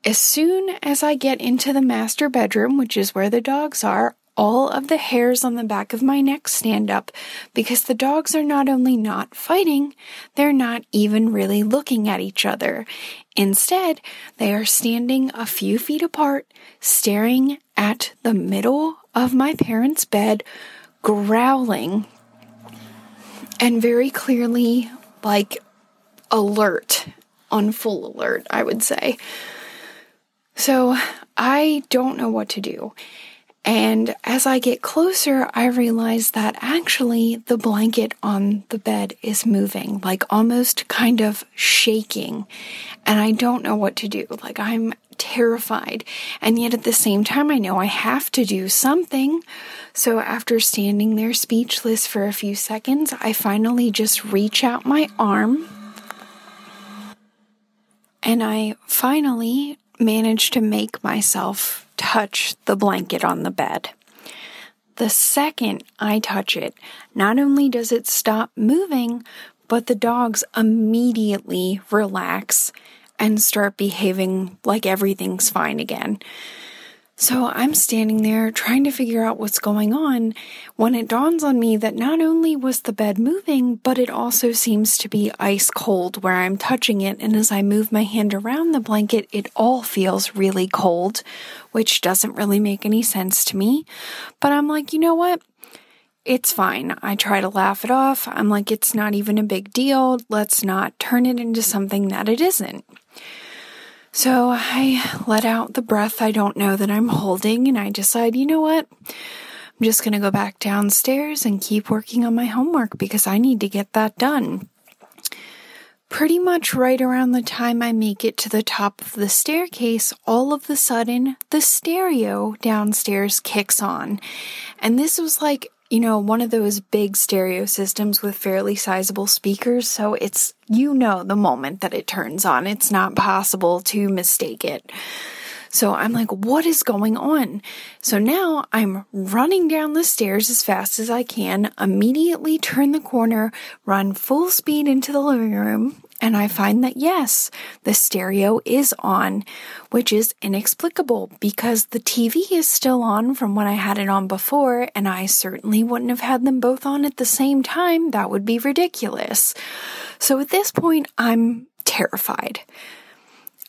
As soon as I get into the master bedroom, which is where the dogs are, all of the hairs on the back of my neck stand up because the dogs are not only not fighting, they're not even really looking at each other. Instead, they are standing a few feet apart, staring at the middle of my parents' bed, growling, and very clearly, like, alert, on full alert, I would say. So I don't know what to do. And as I get closer, I realize that actually the blanket on the bed is moving, like almost kind of shaking. And I don't know what to do. Like I'm terrified. And yet at the same time, I know I have to do something. So after standing there speechless for a few seconds, I finally just reach out my arm. And I finally manage to make myself touch the blanket on the bed. The second I touch it, not only does it stop moving, but the dogs immediately relax and start behaving like everything's fine again. So I'm standing there trying to figure out what's going on when it dawns on me that not only was the bed moving, but it also seems to be ice cold where I'm touching it. And as I move my hand around the blanket, it all feels really cold, which doesn't really make any sense to me. But I'm like, you know what? It's fine. I try to laugh it off. I'm like, it's not even a big deal. Let's not turn it into something that it isn't. So I let out the breath I don't know that I'm holding, and I decide, you know what? I'm just going to go back downstairs and keep working on my homework because I need to get that done. Pretty much right around the time I make it to the top of the staircase, all of the sudden, the stereo downstairs kicks on. And this was like you know, one of those big stereo systems with fairly sizable speakers. So it's, you know, the moment that it turns on, it's not possible to mistake it. So I'm like, what is going on? So now I'm running down the stairs as fast as I can, immediately turn the corner, run full speed into the living room, and I find that yes, the stereo is on, which is inexplicable because the TV is still on from when I had it on before, and I certainly wouldn't have had them both on at the same time. That would be ridiculous. So at this point, I'm terrified.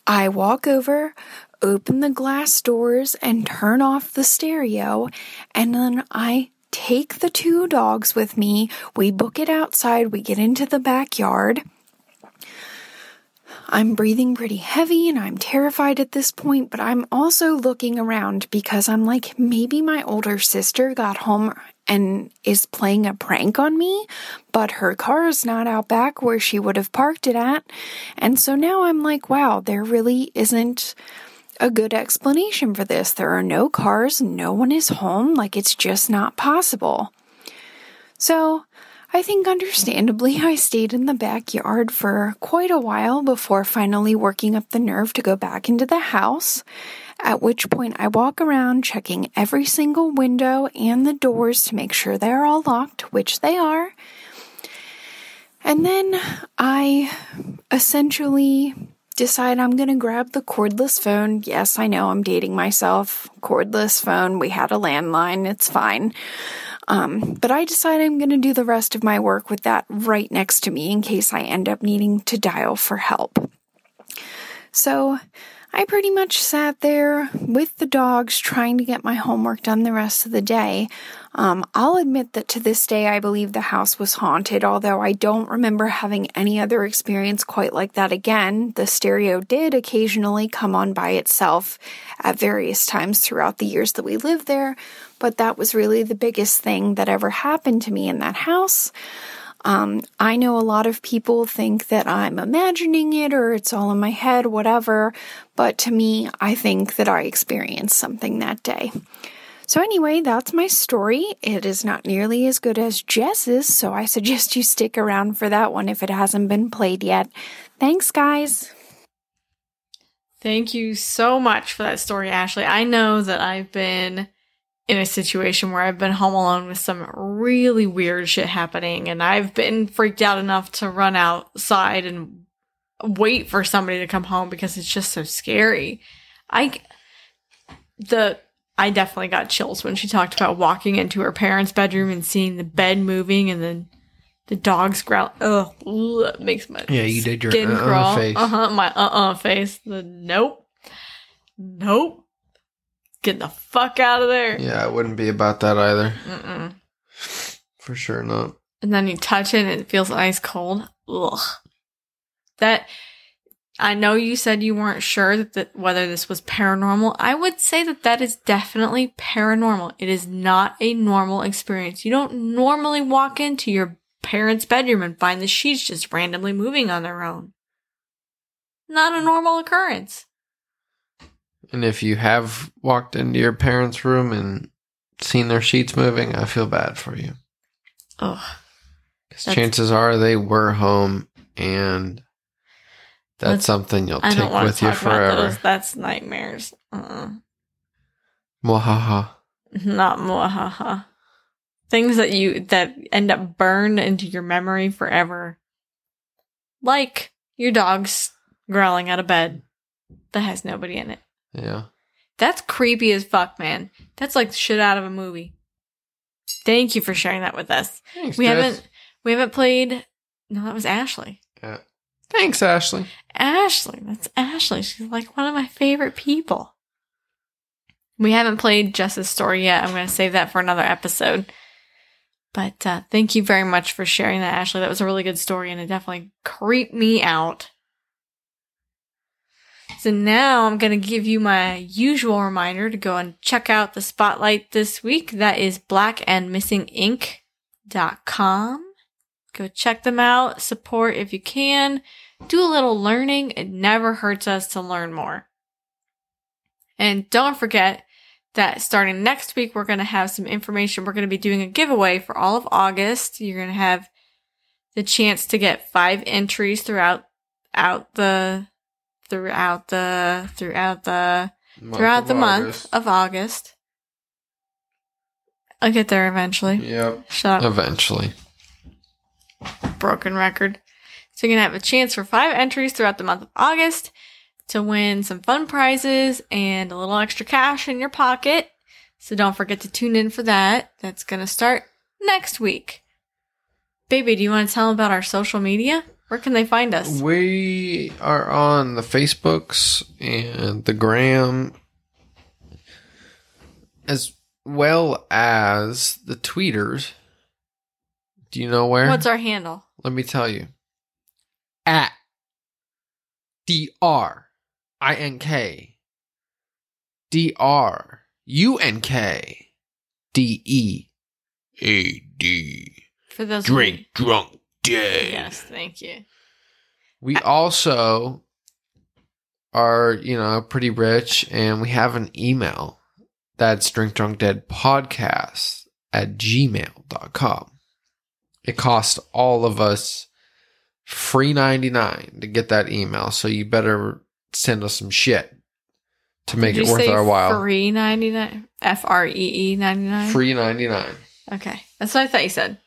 I walk over, open the glass doors, and turn off the stereo, and then I take the two dogs with me. We book it outside. We get into the backyard. I'm breathing pretty heavy and I'm terrified at this point, but I'm also looking around because I'm like, maybe my older sister got home and is playing a prank on me, but her car is not out back where she would have parked it at. And so now I'm like, wow, there really isn't a good explanation for this. There are no cars, no one is home, like it's just not possible. So I think understandably I stayed in the backyard for quite a while before finally working up the nerve to go back into the house. At which point I walk around checking every single window and the doors to make sure they're all locked, which they are. And then I essentially decide I'm going to grab the cordless phone. Yes, I know I'm dating myself. Cordless phone. We had a landline. It's fine. Um, but I decide I'm going to do the rest of my work with that right next to me in case I end up needing to dial for help. So I pretty much sat there with the dogs trying to get my homework done the rest of the day. Um, I'll admit that to this day I believe the house was haunted, although I don't remember having any other experience quite like that again. The stereo did occasionally come on by itself at various times throughout the years that we lived there, but that was really the biggest thing that ever happened to me in that house. Um, I know a lot of people think that I'm imagining it or it's all in my head, whatever, but to me, I think that I experienced something that day. So, anyway, that's my story. It is not nearly as good as Jess's, so I suggest you stick around for that one if it hasn't been played yet. Thanks, guys. Thank you so much for that story, Ashley. I know that I've been in a situation where I've been home alone with some really weird shit happening and I've been freaked out enough to run outside and wait for somebody to come home because it's just so scary. I the I definitely got chills when she talked about walking into her parents' bedroom and seeing the bed moving and then the dogs growl. Ugh, ugh, makes my Yeah, you did your uh-uh crawl. face. Uh huh. My uh uh face. The nope, nope. Get the fuck out of there. Yeah, it wouldn't be about that either. Mm-mm. For sure not. And then you touch it and it feels ice cold. Ugh. That I know you said you weren't sure that, that whether this was paranormal. I would say that that is definitely paranormal. It is not a normal experience. You don't normally walk into your parents' bedroom and find the sheets just randomly moving on their own. Not a normal occurrence. And if you have walked into your parents' room and seen their sheets moving, I feel bad for you. Oh. That's- chances are they were home and that's something you'll I take with you forever. That's nightmares. Uh-uh. Mwahaha. Not mwahaha. Things that you that end up burned into your memory forever. Like your dog's growling out of bed that has nobody in it. Yeah. That's creepy as fuck, man. That's like shit out of a movie. Thank you for sharing that with us. Thanks, we Jess. haven't we haven't played no, that was Ashley. Yeah. Thanks, Ashley. Ashley. That's Ashley. She's like one of my favorite people. We haven't played Jess's story yet. I'm going to save that for another episode. But uh, thank you very much for sharing that, Ashley. That was a really good story and it definitely creeped me out. So now I'm going to give you my usual reminder to go and check out the spotlight this week. That is blackandmissinginc.com. Go check them out. Support if you can. Do a little learning. It never hurts us to learn more. And don't forget that starting next week, we're going to have some information. We're going to be doing a giveaway for all of August. You're going to have the chance to get five entries throughout out the throughout the throughout the Month throughout of the month August. of August. I'll get there eventually. Yep. Shut up Eventually. broken record. So you're gonna have a chance for five entries throughout the month of August to win some fun prizes and a little extra cash in your pocket. So don't forget to tune in for that. That's gonna start next week. Baby, do you want to tell them about our social media? Where can they find us? We are on the Facebooks and the Gram as well as the tweeters. Do you know where? What's our handle? Let me tell you. At D R I N K D R U N K D E A D. For those Drink drunk day. Yes, thank you. We also are, you know, pretty rich and we have an email that's drink drunk dead podcast at gmail.com. It costs all of us free 99 to get that email. So you better send us some shit to make Did it worth our while. Free ninety nine. F R E E ninety nine. Free 99. Okay, that's what I thought you said.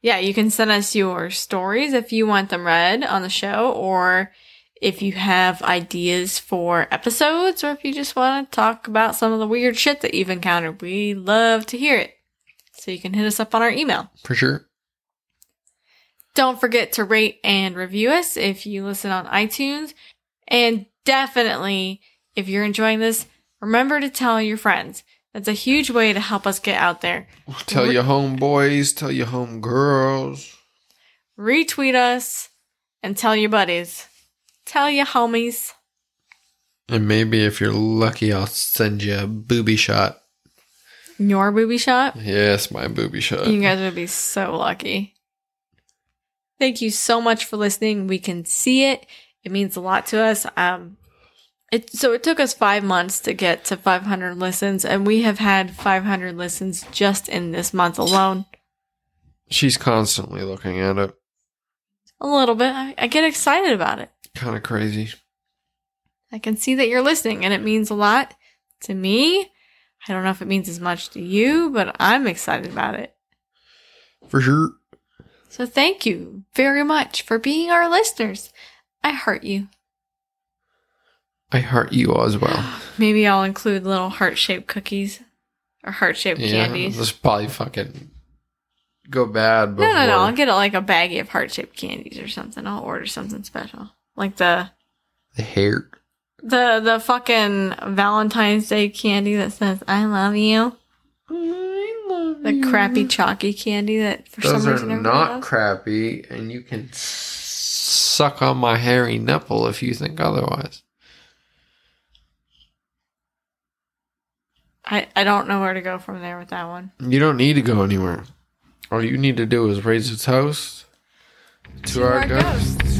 Yeah, you can send us your stories if you want them read on the show, or if you have ideas for episodes, or if you just want to talk about some of the weird shit that you've encountered. We love to hear it. So you can hit us up on our email. For sure. Don't forget to rate and review us if you listen on iTunes. And definitely, if you're enjoying this, remember to tell your friends. That's a huge way to help us get out there. Tell your homeboys, tell your homegirls. Retweet us and tell your buddies. Tell your homies. And maybe if you're lucky, I'll send you a booby shot. Your booby shot. Yes, my booby shot. You guys would be so lucky. Thank you so much for listening. We can see it. It means a lot to us. Um, it so it took us five months to get to 500 listens, and we have had 500 listens just in this month alone. She's constantly looking at it. A little bit. I, I get excited about it. Kind of crazy. I can see that you're listening, and it means a lot to me. I don't know if it means as much to you, but I'm excited about it. For sure. So thank you very much for being our listeners. I heart you. I heart you as well. Maybe I'll include little heart shaped cookies or heart shaped yeah, candies. this probably fucking go bad. No, Before. no, no. I'll get like a baggie of heart shaped candies or something. I'll order something special, like the the hair. the the fucking Valentine's Day candy that says "I love you." The crappy chalky candy that for Those some reason everybody not loves. crappy, and you can suck on my hairy nipple if you think otherwise. I, I don't know where to go from there with that one. You don't need to go anywhere. All you need to do is raise a toast to, to our, our, ghosts. ghosts.